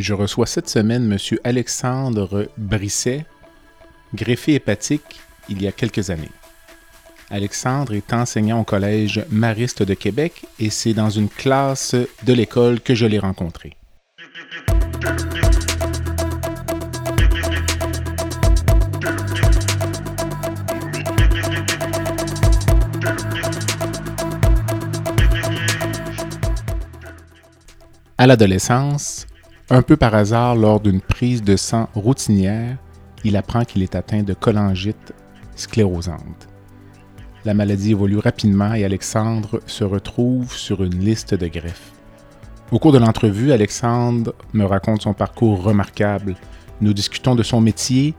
Je reçois cette semaine M. Alexandre Brisset, greffé hépatique il y a quelques années. Alexandre est enseignant au Collège Mariste de Québec et c'est dans une classe de l'école que je l'ai rencontré. À l'adolescence, un peu par hasard, lors d'une prise de sang routinière, il apprend qu'il est atteint de cholangite sclérosante. La maladie évolue rapidement et Alexandre se retrouve sur une liste de greffes. Au cours de l'entrevue, Alexandre me raconte son parcours remarquable. Nous discutons de son métier,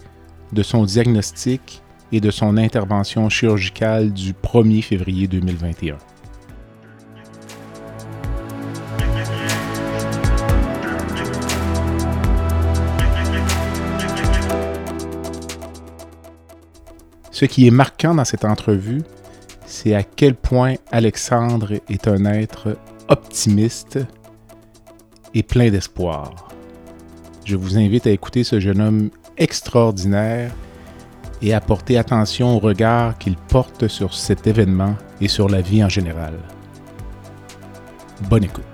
de son diagnostic et de son intervention chirurgicale du 1er février 2021. Ce qui est marquant dans cette entrevue, c'est à quel point Alexandre est un être optimiste et plein d'espoir. Je vous invite à écouter ce jeune homme extraordinaire et à porter attention au regard qu'il porte sur cet événement et sur la vie en général. Bonne écoute.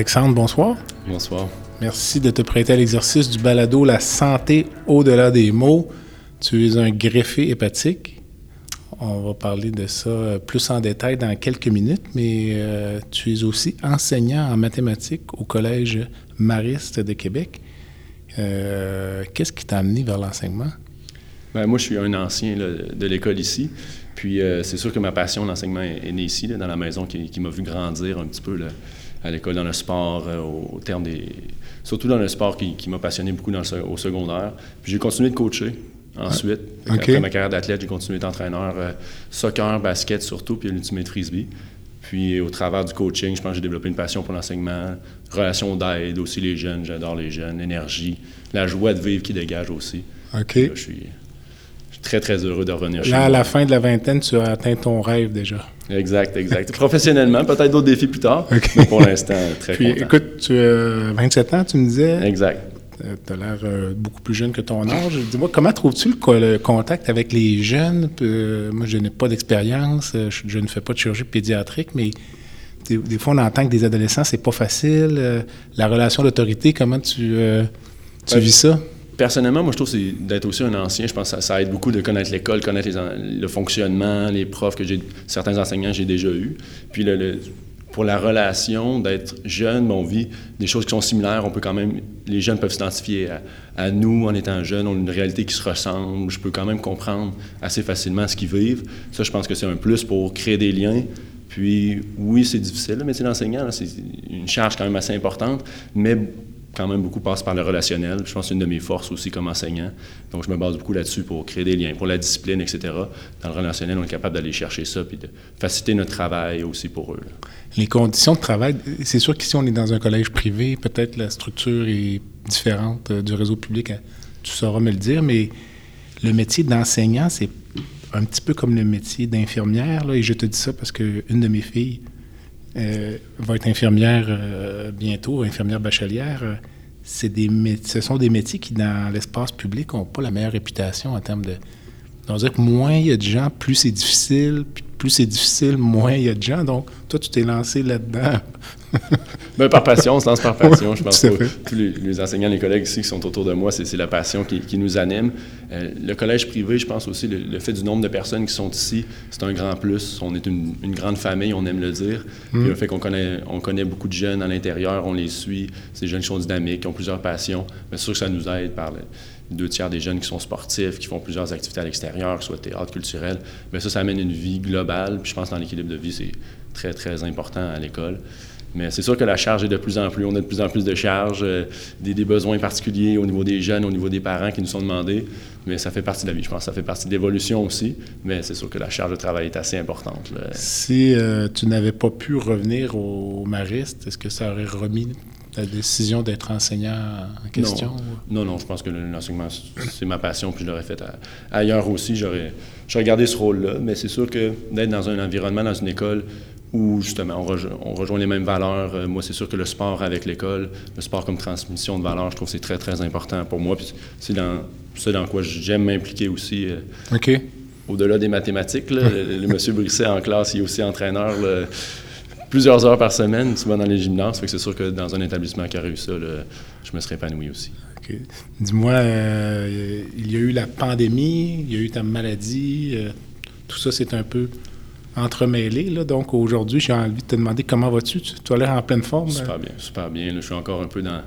Alexandre, bonsoir. Bonsoir. Merci de te prêter à l'exercice du balado La santé au-delà des mots. Tu es un greffé hépatique. On va parler de ça plus en détail dans quelques minutes, mais euh, tu es aussi enseignant en mathématiques au Collège Mariste de Québec. Euh, qu'est-ce qui t'a amené vers l'enseignement? Ben, moi, je suis un ancien de l'école ici. Puis, euh, c'est sûr que ma passion d'enseignement est, née ici, dans la maison qui, qui m'a vu grandir un petit peu à l'école, dans le sport, euh, au, terme des. Surtout dans le sport qui, m'a passionné beaucoup dans au secondaire. Puis j'ai continué de coacher ensuite. Après ma carrière d'athlète, j'ai continué d'être entraîneur euh, soccer, basket surtout, puis l'ultimate frisbee. Puis au travers du coaching, je pense que j'ai développé une passion pour l'enseignement, relation d'aide, aussi les jeunes, j'adore les jeunes, l'énergie, la joie de vivre qui dégage aussi. OK. je suis très, très heureux de revenir chez Là, à la fin de la vingtaine, tu as atteint ton rêve déjà. Exact, exact. Professionnellement, peut-être d'autres défis plus tard, mais pour l'instant, très Puis, content. écoute, tu as 27 ans, tu me disais. Exact. Tu as l'air euh, beaucoup plus jeune que ton âge. Dis-moi, comment trouves-tu le, contact avec les jeunes? Euh, moi, je n'ai pas d'expérience, euh, je, ne fais pas de chirurgie pédiatrique, mais des, fois, on entend que des adolescents, c'est pas facile. la relation d'autorité, comment tu, tu vis ça? Personnellement, moi, je trouve c'est d'être aussi un ancien. Je pense que ça, aide beaucoup de connaître l'école, connaître le fonctionnement, les profs que j'ai, certains enseignants j'ai déjà eus. Puis pour la relation, d'être jeune, on vit des choses qui sont similaires. On peut quand même, les jeunes peuvent s'identifier à, nous en étant jeunes. On a une réalité qui se ressemble. Je peux quand même comprendre assez facilement ce qu'ils vivent. Ça, je pense que c'est un plus pour créer des liens. Puis oui, c'est difficile, le métier d'enseignant, c'est une charge quand même assez importante, mais quand même beaucoup passe par le relationnel. Je pense que c'est une de mes forces aussi comme enseignant. Donc, je me base beaucoup là-dessus pour créer des liens, pour la discipline, etc. Dans le relationnel, on est capable d'aller chercher ça puis de faciliter notre travail aussi pour eux. Les conditions de travail, c'est sûr qu'ici, on est dans un collège privé, peut-être la structure est différente euh, du réseau public. Hein. Tu sauras me le dire, mais le métier d'enseignant, c'est un petit peu comme le métier d'infirmière. Et je te dis ça parce qu'une de mes filles, euh, va être infirmière euh, bientôt, infirmière bachelière. Euh, c'est des ce sont des métiers qui, dans l'espace public, n'ont pas la meilleure réputation en termes de. On va dire que moins il y a de gens, plus c'est difficile, plus c'est difficile, moins il y a de gens. Donc, toi, tu t'es lancé là-dedans. ben, par passion, on se lance par passion. je pense que tous les, enseignants, les collègues ici qui sont autour de moi, c'est la passion qui, nous anime. Euh, le collège privé, je pense aussi, le, fait du nombre de personnes qui sont ici, c'est un grand plus. On est une, grande famille, on aime le dire. Puis mm. le fait qu'on connaît, on connaît beaucoup de jeunes à l'intérieur, on les suit. Ces jeunes qui sont dynamiques, qui ont plusieurs passions. Bien sûr que ça nous aide par le, deux tiers des jeunes qui sont sportifs, qui font plusieurs activités à l'extérieur, soit théâtre, culturel, mais ça, ça amène une vie globale. Je pense que dans l'équilibre de vie, c'est très, très important à l'école. Mais c'est sûr que la charge est de plus en plus. On a de plus en plus de charges, euh, des, besoins particuliers au niveau des jeunes, au niveau des parents qui nous sont demandés. Mais ça fait partie de la vie, je pense. Ça fait partie de l'évolution aussi. Mais c'est sûr que la charge de travail est assez importante. Si euh, tu n'avais pas pu revenir au Mariste, est-ce que ça aurait remis la décision d'être enseignant en question? Non, non, je pense que l'enseignement, c'est ma passion, puis je l'aurais fait ailleurs aussi. J'aurais gardé ce rôle-là, mais c'est sûr que d'être dans un environnement, dans une école où justement on, rejoint les mêmes valeurs, euh, moi c'est sûr que le sport avec l'école, le sport comme transmission de valeurs, je trouve que c'est très, très important pour moi. Puis c'est dans, dans quoi j'aime m'impliquer aussi. Euh, OK. Au-delà des mathématiques, le, monsieur Brisset en classe, il est aussi entraîneur plusieurs heures par semaine, souvent dans les gymnases. Fait que c'est sûr que dans un établissement qui a réussi ça, je me serais épanoui aussi. Dis-moi, euh, il y a eu la pandémie, il y a eu ta maladie, euh, tout ça c'est un peu entremêlé. Là. Donc aujourd'hui, j'ai envie de te demander comment vas-tu? Tu, tu as l'air en pleine forme? Super bien, super bien. je suis encore un peu dans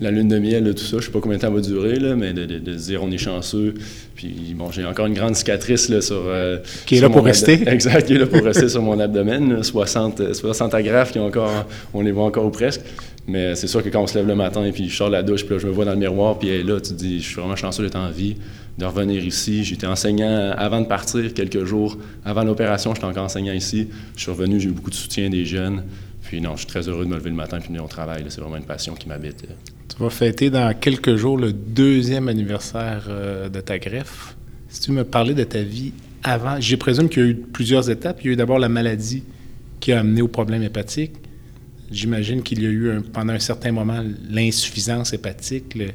la lune de miel, tout ça. Je sais pas combien de temps va durer, là, mais de, dire on est chanceux. Puis bon, j'ai encore une grande cicatrice là, sur. Euh, qui est là pour rester. Exact, qui est là pour rester sur mon abdomen. 60, 60 agrafes, qui encore, on les voit encore ou presque. Mais c'est sûr que quand on se lève le matin et puis je sors de la douche, puis là, je me vois dans le miroir, puis là, tu te dis, je suis vraiment chanceux d'être en vie, de revenir ici. J'étais enseignant avant de partir, quelques jours avant l'opération, j'étais encore enseignant ici. Je suis revenu, j'ai eu beaucoup de soutien des jeunes. Puis non, je suis très heureux de me lever le matin puis de venir au travail. C'est vraiment une passion qui m'habite. Tu vas fêter dans quelques jours le deuxième anniversaire euh, de ta greffe. Si tu me parlais de ta vie avant, j'ai présume qu'il y a eu plusieurs étapes. Il y a eu d'abord la maladie qui a amené au problème hépatique. J'imagine qu'il y a eu pendant un certain moment l'insuffisance hépatique, le,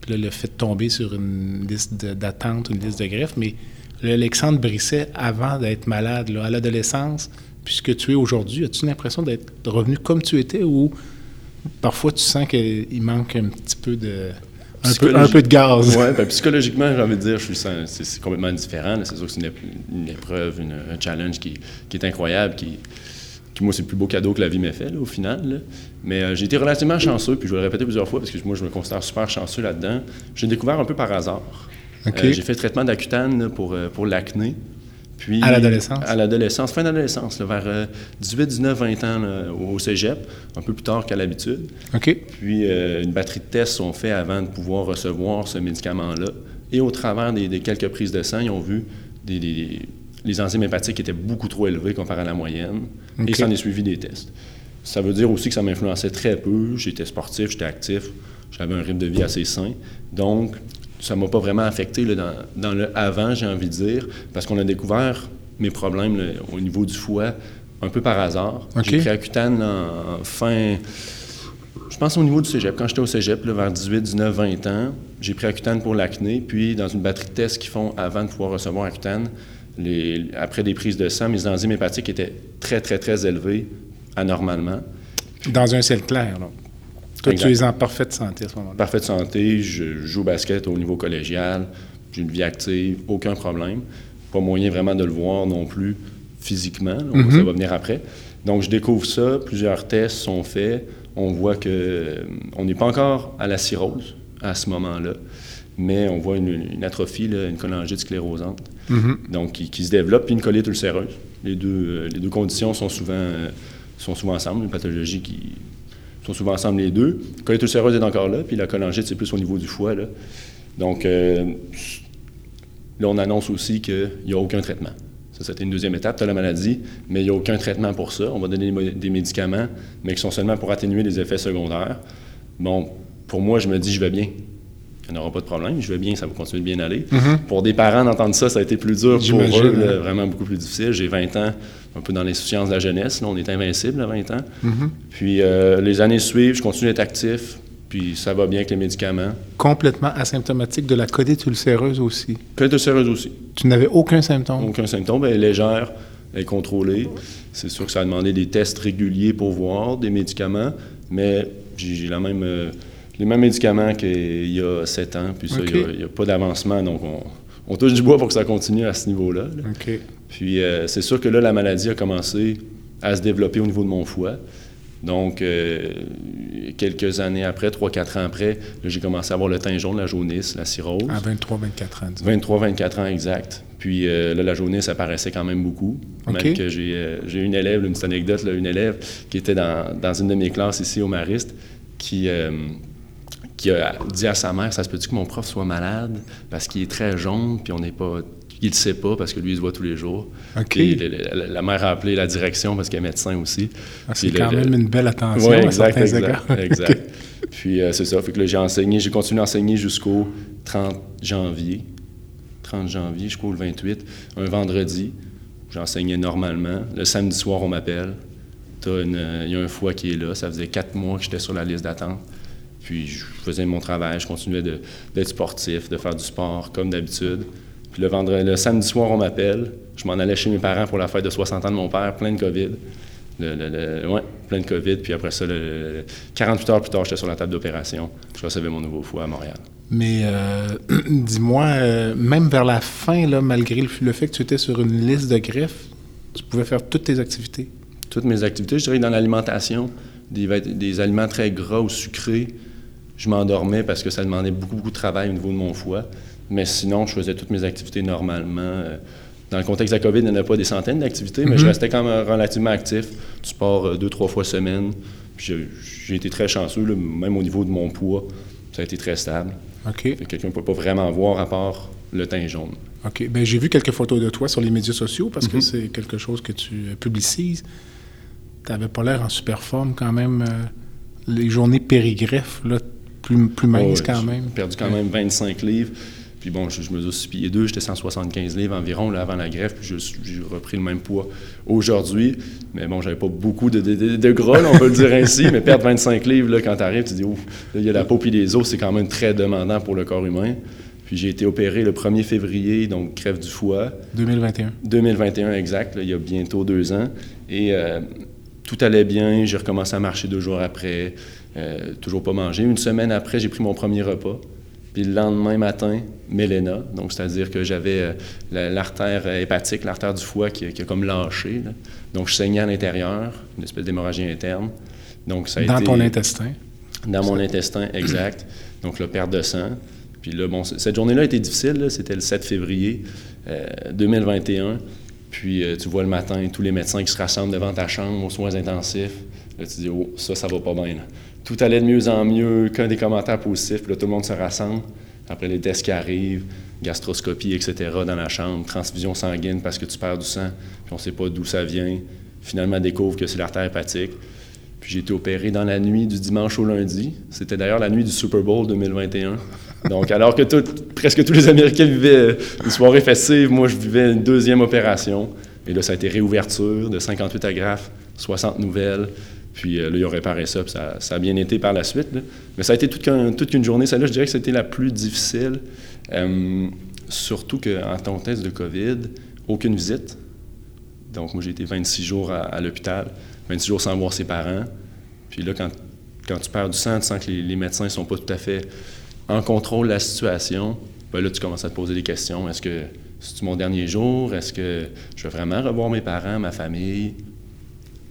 puis le fait de tomber sur une liste d'attente, une liste de greffe. Mais Alexandre Brisset, avant d'être malade, à l'adolescence, puisque tu es aujourd'hui, as-tu l'impression d'être revenu comme tu étais ou parfois tu sens qu'il manque un petit peu de. Un peu, de gaz? Oui, ben, psychologiquement, j'ai envie de dire, c'est complètement différent. C'est sûr que c'est une, épreuve, un challenge qui, est incroyable, qui, qui moi, c'est le plus beau cadeau que la vie m'ait fait, au final. Mais euh, j'ai été relativement chanceux, puis je vais le répéter plusieurs fois, parce que moi, je me considère super chanceux là-dedans. J'ai découvert un peu par hasard. Euh, j'ai fait le traitement d'acutane pour, euh, pour l'acné. Puis, à l'adolescence? À l'adolescence, fin d'adolescence, vers 18, 19, 20 ans au cégep, un peu plus tard qu'à l'habitude. OK. Puis euh, une batterie de tests sont faits avant de pouvoir recevoir ce médicament-là. Et au travers des, quelques prises de sang, ils ont vu des, les enzymes hépatiques étaient beaucoup trop élevées comparé à la moyenne. Et ça en est suivi des tests. Ça veut dire aussi que ça m'influençait très peu. J'étais sportif, j'étais actif, j'avais un rythme de vie assez sain. Donc, ça m'a pas vraiment affecté dans, le avant, j'ai envie de dire, parce qu'on a découvert mes problèmes au niveau du foie un peu par hasard. J'ai pris Accutane en, fin. Je pense au niveau du cégep. Quand j'étais au cégep, vers 18, 19, 20 ans, j'ai pris Accutane pour l'acné, puis dans une batterie de tests qu'ils font avant de pouvoir recevoir Accutane, après des prises de sang, mes enzymes hépatiques étaient très, très, très élevées anormalement. Dans un ciel clair, là. Toi, tu es en parfaite santé à ce moment-là. Parfaite santé, je joue au basket au niveau collégial, j'ai une vie active, aucun problème. Pas moyen vraiment de le voir non plus physiquement, ça mhm. va venir après. Donc, je découvre ça, plusieurs tests sont faits, on voit que on n'est pas encore à la cirrhose à ce moment-là, mais on voit une, atrophie, une cholangite sclérosante, mhm. donc qui, se développe, puis une colite ulcéreuse. Les deux, euh, les deux conditions sont souvent, euh, sont souvent ensemble, une pathologie qui sont souvent ensemble les deux. La colite ulcéreuse est encore là, puis la cholangite, c'est plus au niveau du foie. Là. Donc, euh, là, on annonce aussi qu'il n'y a aucun traitement. Ça, c'était une deuxième étape. As la maladie, mais il n'y a aucun traitement pour ça. On va donner des médicaments, mais qui sont seulement pour atténuer les effets secondaires. Bon, pour moi, je me dis, je vais bien. Il n'y aura pas de problème, je vais bien, ça va continuer de bien aller. Mm-hmm. Pour des parents d'entendre ça, ça a été plus dur pour eux, vraiment beaucoup plus difficile. J'ai 20 ans, un peu dans l'insouciance de la jeunesse. Là, on est invincible à 20 ans. Mm-hmm. Puis euh, les années suivent, je continue d'être actif, puis ça va bien avec les médicaments. Complètement asymptomatique de la colite ulcéreuse aussi. Colite ulcéreuse aussi. Tu n'avais aucun symptôme? Aucun symptôme, elle est légère. est contrôlée. C'est sûr que ça a demandé des tests réguliers pour voir, des médicaments, mais j'ai la même, euh, les mêmes médicaments qu'il y a sept ans, puis ça, il n'y a, pas d'avancement, donc on, on, touche du bois pour que ça continue à ce niveau-là. Puis euh, c'est sûr que là, la maladie a commencé à se développer au niveau de mon foie. Donc, euh, quelques années après, 3-4 ans après, j'ai commencé à avoir le teint jaune, la jaunisse, la cirrhose. À 23-24 ans. 23-24 ans, exact. Puis euh, là, la jaunisse apparaissait quand même beaucoup. Même que j'ai euh, une élève, une petite anecdote, une élève qui était dans, dans, une de mes classes ici au Mariste, qui, qui a dit à sa mère, ça se peut-tu que mon prof soit malade parce qu'il est très jaune, puis on n'est pas il ne sait pas parce que lui, il se voit tous les jours. la, mère a appelé la direction parce qu'elle est médecin aussi. Ah, c'est quand même une belle attention à exact, exact, exact. Puis euh, c'est ça. Fait que j'ai enseigné, j'ai continué à enseigner jusqu'au 30 janvier. 30 janvier jusqu'au 28, un vendredi. J'enseignais normalement. Le samedi soir, on m'appelle. Il y a un foie qui est là. Ça faisait quatre mois que j'étais sur la liste d'attente. Puis je faisais mon travail, je continuais d'être sportif, de faire du sport comme d'habitude le, vendredi, le samedi soir, on m'appelle. Je m'en allais chez mes parents pour la fête de 60 ans de mon père, plein de COVID. Le, plein de COVID. Puis après ça, 48 heures plus tard, j'étais sur la table d'opération. Je recevais mon nouveau foie à Montréal. Mais euh, dis-moi, euh, même vers la fin, là, malgré le, fait que tu étais sur une liste de greffes, tu pouvais faire toutes tes activités? Toutes mes activités, je dirais dans l'alimentation, des, des, aliments très gras ou sucrés. Je m'endormais parce que ça demandait beaucoup, beaucoup de travail au niveau de mon foie. Mais sinon, je faisais toutes mes activités normalement. Euh, dans le contexte de la COVID, il n'y en a pas des centaines d'activités, mais je mhm. restais quand même relativement actif. Du sport euh, deux, trois fois semaine. J'ai été très chanceux, même au niveau de mon poids, ça a été très stable. OK. Quelqu'un ne peut pas vraiment voir à part le teint jaune. OK. Bien, j'ai vu quelques photos de toi sur les médias sociaux parce que mhm. c'est quelque chose que tu euh, publicises. Tu n'avais pas l'air en super forme quand même. les journées périgreffes, là, plus, plus minces quand même. J'ai perdu quand même 25 livres. Puis bon, je, me 6 pieds 2, j'étais 175 livres environ là, avant la greffe, puis j'ai repris le même poids aujourd'hui. Mais bon, j'avais pas beaucoup de, de, gras, on peut le dire ainsi, mais perdre 25 livres là, quand tu arrives, tu dis, ouf, il y a la peau puis les os, c'est quand même très demandant pour le corps humain. Puis j'ai été opéré le 1er février, donc greffe du foie. 2021. 2021, exact, il y a bientôt deux ans. Et euh, tout allait bien, j'ai recommencé à marcher deux jours après, euh, toujours pas manger. Une semaine après, j'ai pris mon premier repas. Puis le lendemain matin, méléna, donc c'est-à-dire que j'avais euh, l'artère hépatique, l'artère du foie qui, a comme lâché. Donc je saignais à l'intérieur, une espèce d'hémorragie interne. Donc ça a dans ton intestin? Dans mon intestin, exact. Donc la perte de sang. Puis là, bon, cette journée-là a été difficile, c'était le 7 février 2021. Euh, Puis euh, tu vois le matin tous les médecins qui se rassemblent devant ta chambre aux soins intensifs. Là, tu dis, oh, ça, ça va pas bien tout allait de mieux en mieux, qu'un des commentaires positifs, puis là, tout le monde se rassemble. Après, les tests qui arrivent, gastroscopie, etc., dans la chambre, transfusion sanguine parce que tu perds du sang, puis on ne sait pas d'où ça vient. Finalement, découvre que c'est l'artère hépatique. Puis j'ai été opéré dans la nuit du dimanche au lundi. C'était d'ailleurs la nuit du Super Bowl 2021. Donc, alors que presque tous les Américains vivaient une soirée festive, moi, je vivais une deuxième opération. Et là, ça a été réouverture de 58 agrafes, 60 nouvelles. Puis euh, là, ils ont réparé ça, puis ça, a bien été par la suite. Mais ça a été toute, une journée. Celle-là, je dirais que c'était la plus difficile. Euh, surtout qu'en contexte de COVID, aucune visite. Donc, moi, j'ai été 26 jours à, l'hôpital, 26 jours sans voir ses parents. Puis là, quand, quand tu perds du sang, tu sens que les, médecins ne sont pas tout à fait en contrôle de la situation. Ben là, tu commences à te poser des questions. Est-ce que c'est mon dernier jour? Est-ce que je vais vraiment revoir mes parents, ma famille?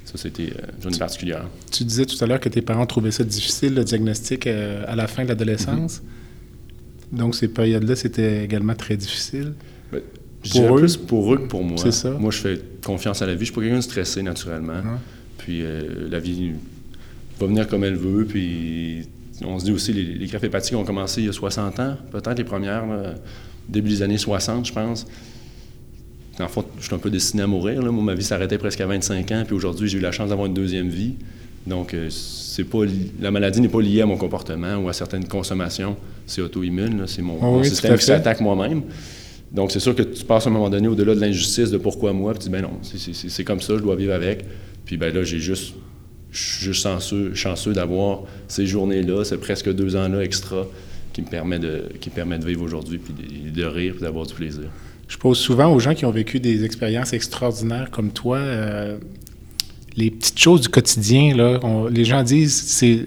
Ça, c'était euh, une journée particulière. Tu disais tout à l'heure que tes parents trouvaient ça difficile, le diagnostic, euh, à la fin de l'adolescence. Mm-hmm. Donc, ces périodes-là, c'était également très difficile. Ben, pour eux? plus pour eux que pour moi. C'est ça. Moi, je fais confiance à la vie. Je suis pas quelqu'un de stressé, naturellement. Puis, euh, la vie va venir comme elle veut. Puis, on se dit aussi, les, les hépatiques ont commencé il y a 60 ans, peut-être les premières, début des années 60, je pense. En fait, je suis un peu destiné à mourir. Moi, ma vie s'arrêtait presque à 25 ans, puis aujourd'hui, j'ai eu la chance d'avoir une deuxième vie. Donc, euh, c'est pas la maladie n'est pas liée à mon comportement ou à certaines consommations. C'est auto-immune, c'est mon, ah système qui s'attaque moi-même. Donc, c'est sûr que tu passes à un moment donné au-delà de l'injustice de pourquoi moi, puis tu dis, ben non, c'est comme ça, je dois vivre avec. Puis ben là, j'ai juste, je suis juste chanceux, chanceux d'avoir ces journées-là, ces presque deux ans-là extra qui me permet de, qui permet de vivre aujourd'hui, puis de, de rire, puis d'avoir du plaisir. Je pose souvent aux gens qui ont vécu des expériences extraordinaires comme toi, euh, les petites choses du quotidien, là, les gens disent, c'est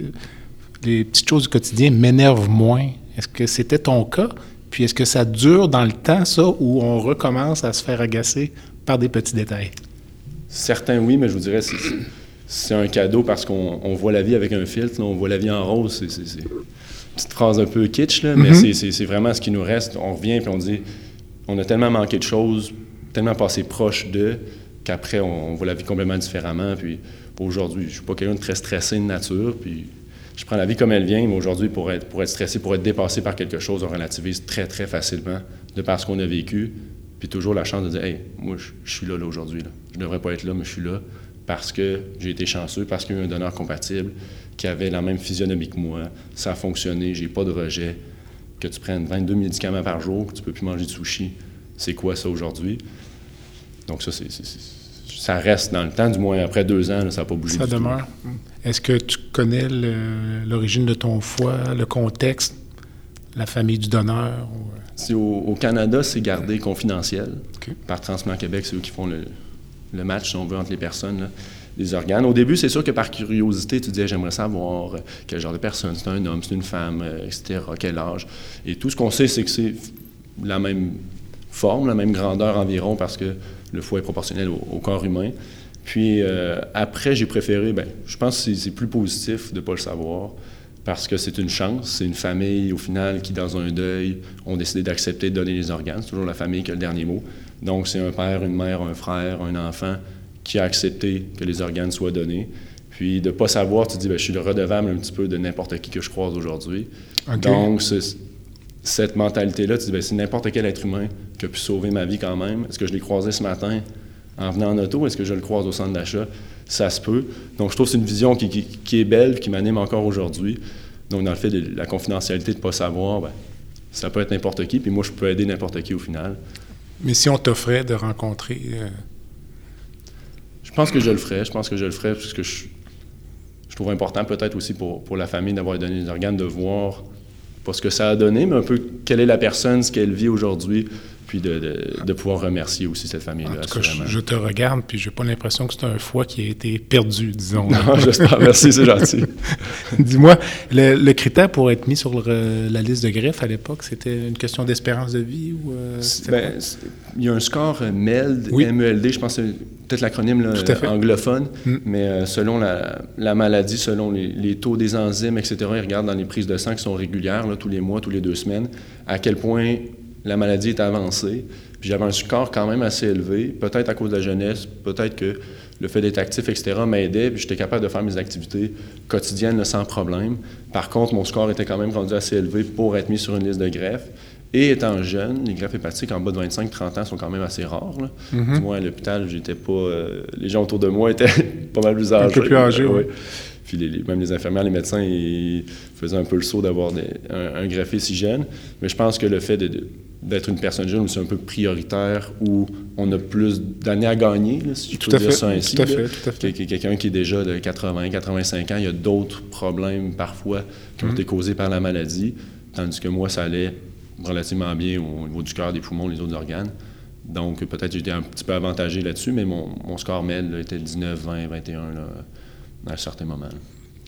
les petites choses du quotidien m'énervent moins. Est-ce que c'était ton cas? Puis est-ce que ça dure dans le temps, ça, où on recommence à se faire agacer par des petits détails? Certains, oui, mais je vous dirais, c'est un cadeau parce qu'on voit la vie avec un filtre, on voit la vie en rose. C'est une petite phrase un peu kitsch, là, mais mm-hmm. c'est vraiment ce qui nous reste. On revient et on dit on a tellement manqué de choses, tellement passé proche d'eux, qu'après, on, voit la vie complètement différemment. Puis aujourd'hui, je suis pas quelqu'un de très stressé de nature, puis je prends la vie comme elle vient, mais aujourd'hui, pour être, pour stressé, pour être dépassé par quelque chose, on relativise très, très facilement de par ce qu'on a vécu. Puis toujours la chance de dire, hey, moi, je, suis là, là aujourd'hui. Je ne devrais pas être là, mais je suis là parce que j'ai été chanceux, parce qu'il y a eu un donneur compatible qui avait la même physionomie que moi. Ça a fonctionné, j'ai pas de rejet. Que tu prennes 22 médicaments par jour, que tu peux plus manger de sushi, c'est quoi ça aujourd'hui? Donc ça, c'est ça reste dans le temps, du moins après deux ans, ça n'a pas bougé. Ça demeure. Est-ce que tu connais l'origine de ton foie, le contexte, la famille du donneur? Au, au, Canada, c'est gardé confidentiel. Par Transplant Québec, c'est eux qui font le, match, si on veut, entre les personnes, les organes. Au début, c'est sûr que par curiosité, tu disais, j'aimerais savoir quel genre de personne, c'est un homme, c'est une femme, euh, etc., quel âge. Et tout ce qu'on sait, c'est que c'est la même forme, la même grandeur environ, parce que le foie est proportionnel au, corps humain. Puis euh, après, j'ai préféré, ben, je pense que c'est plus positif de ne pas le savoir parce que c'est une chance. C'est une famille, au final, qui, dans un deuil, ont décidé d'accepter de donner les organes. C'est toujours la famille qui a le dernier mot. Donc, c'est un père, une mère, un frère, un enfant qui a accepté que les organes soient donnés. Puis de ne pas savoir, tu te dis, ben, je suis le redevable un petit peu de n'importe qui que je croise aujourd'hui. Donc, cette mentalité-là, tu dis, ben, c'est n'importe quel être humain qui a pu sauver ma vie quand même. Est-ce que je l'ai croisé ce matin en venant en auto? Est-ce que je le croise au centre d'achat? Ça se peut. Donc, je trouve que c'est une vision qui, est belle, qui m'anime encore aujourd'hui. Donc, dans le fait de la confidentialité de ne pas savoir, ben, ça peut être n'importe qui, puis moi, je peux aider n'importe qui au final. Mais si on t'offrait de rencontrer... Euh, je pense que je le ferais. Je pense que je le ferais parce que je, je trouve important peut-être aussi pour, pour la famille d'avoir donné des organes, de voir pas ce que ça a donné, mais un peu quelle est la personne, ce qu'elle vit aujourd'hui, puis de, pouvoir remercier aussi cette famille-là. Je, te regarde, puis j'ai pas l'impression que c'est un foie qui a été perdu, disons. Non, j'espère. Merci, c'est gentil. Dis-moi, le, critère pour être mis sur la liste de greffe à l'époque, c'était une question d'espérance de vie ou euh, ben, Il y a un score euh, MELD, MELD, je pense que c'est peut-être l'acronyme anglophone, mm. mais euh, selon la, maladie, selon les, taux des enzymes, etc., ils regardent dans les prises de sang qui sont régulières, tous les mois, tous les deux semaines, à quel point la maladie est avancée. j'avais un score quand même assez élevé, peut-être à cause de la jeunesse, peut-être que le fait d'être actif, etc., m'aidait, puis j'étais capable de faire mes activités quotidiennes sans problème. Par contre, mon score était quand même rendu assez élevé pour être mis sur une liste de greffes. Et étant jeune, les greffes hépatiques en bas de 25-30 ans sont quand même assez rares. Mm-hmm. Du moins, à l'hôpital, j'étais pas. Euh, les gens autour de moi étaient pas mal plus âgés. Un peu plus âgés, oui. Puis même les infirmières, les médecins, ils faisaient un peu le saut d'avoir un, un, greffé si jeune. Mais je pense que le fait de, d'être une personne jeune aussi un peu prioritaire où on a plus d'années à gagner, si je peux dire ça ainsi. Tout à fait, tout à fait. Quelqu'un qui est déjà de 80, 85 ans, il y a d'autres problèmes parfois qui ont mm-hmm. été causés par la maladie, tandis que moi, ça allait relativement bien au niveau du cœur, des poumons, les autres organes. Donc, peut-être j'étais un petit peu avantagé là-dessus, mais mon, mon score MED était 19, 20, 21 à un certain moment.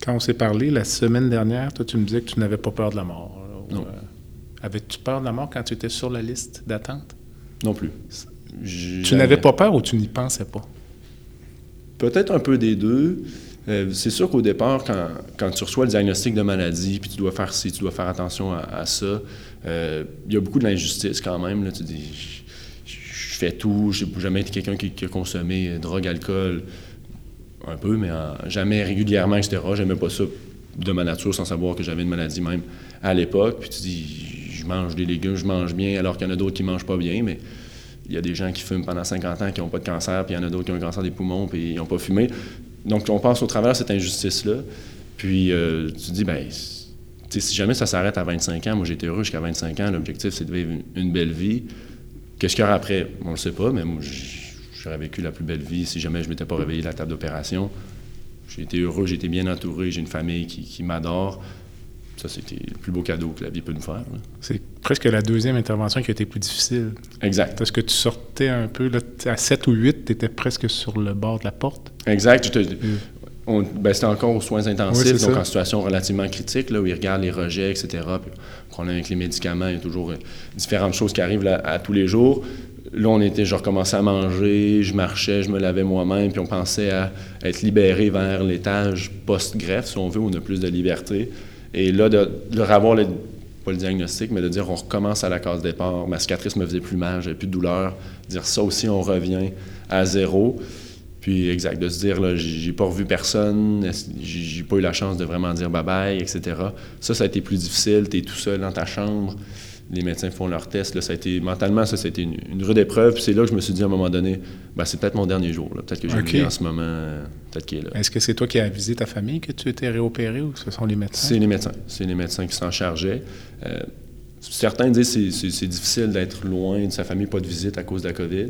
Quand on s'est parlé la semaine dernière, toi, tu me disais que tu n'avais pas peur de la mort. non. Euh, Avais-tu peur de la mort quand tu étais sur la liste d'attente? Non plus. Tu n'avais pas peur ou tu n'y pensais pas? Peut-être un peu des deux. Euh, c'est sûr qu'au départ, quand, tu reçois le diagnostic de maladie, puis tu dois faire ci, tu dois faire attention à, ça, euh, il y a beaucoup de l'injustice quand même. Là. Tu dis, je fais tout, j'ai jamais été quelqu'un qui, a consommé drogue, alcool, un peu, mais jamais régulièrement, etc. J'aimais pas ça de ma nature sans savoir que j'avais une maladie même à l'époque. Puis tu dis, je mange des légumes, je mange bien, alors qu'il y en a d'autres qui ne mangent pas bien, mais il y a des gens qui fument pendant 50 ans qui n'ont pas de cancer, puis il y en a d'autres qui ont un cancer des poumons, puis ils n'ont pas fumé. Donc, on passe au travers de cette injustice-là. Puis, euh, tu te dis, ben, si jamais ça s'arrête à 25 ans, moi j'étais heureux jusqu'à 25 ans, l'objectif c'est de vivre une, belle vie. Qu'est-ce qu'il y aura après? On le sait pas, mais moi, j'aurais vécu la plus belle vie si jamais je ne m'étais pas réveillé à la table d'opération. J'ai été heureux, j'ai été bien entouré, j'ai une famille qui m'adore. Ça, c'était le plus beau cadeau que la vie peut nous faire. C'est presque la deuxième intervention qui a été plus difficile. Exact. Parce que tu sortais un peu, là, à 7 ou 8, tu étais presque sur le bord de la porte. Exact. ben, c'était encore aux soins intensifs, donc ça. en situation relativement critique, là, où ils regardent les rejets, etc. Puis, avec les médicaments, il y a toujours euh, différentes choses qui arrivent là, à tous les jours. Là, on était, je recommençais à manger, je marchais, je me lavais moi-même, puis on pensait à être libéré vers l'étage post-greffe, si on veut, où on a plus de liberté. Et là, de, de avoir le, pas le diagnostic, mais de dire on recommence à la case départ, ma cicatrice me faisait plus mal, j'avais plus de douleur, dire ça aussi, on revient à zéro. Puis, exact, de se dire, là, j'ai pas revu personne, j'ai pas eu la chance de vraiment dire bye-bye, etc. Ça, ça a été plus difficile, tu es tout seul dans ta chambre, les médecins font leurs tests, là, ça a été, mentalement, ça, ça a été une, une rude épreuve. Puis c'est là que je me suis dit à un moment donné, ben, c'est peut-être mon dernier jour, peut-être que j'ai okay. en ce moment, peut-être qu'il est là. Est-ce que c'est toi qui as avisé ta famille que tu étais réopéré ou ce sont les médecins? C'est les médecins, c'est les médecins qui s'en chargeaient. Euh, certains disent que c'est difficile d'être loin de sa famille, pas de visite à cause de la COVID.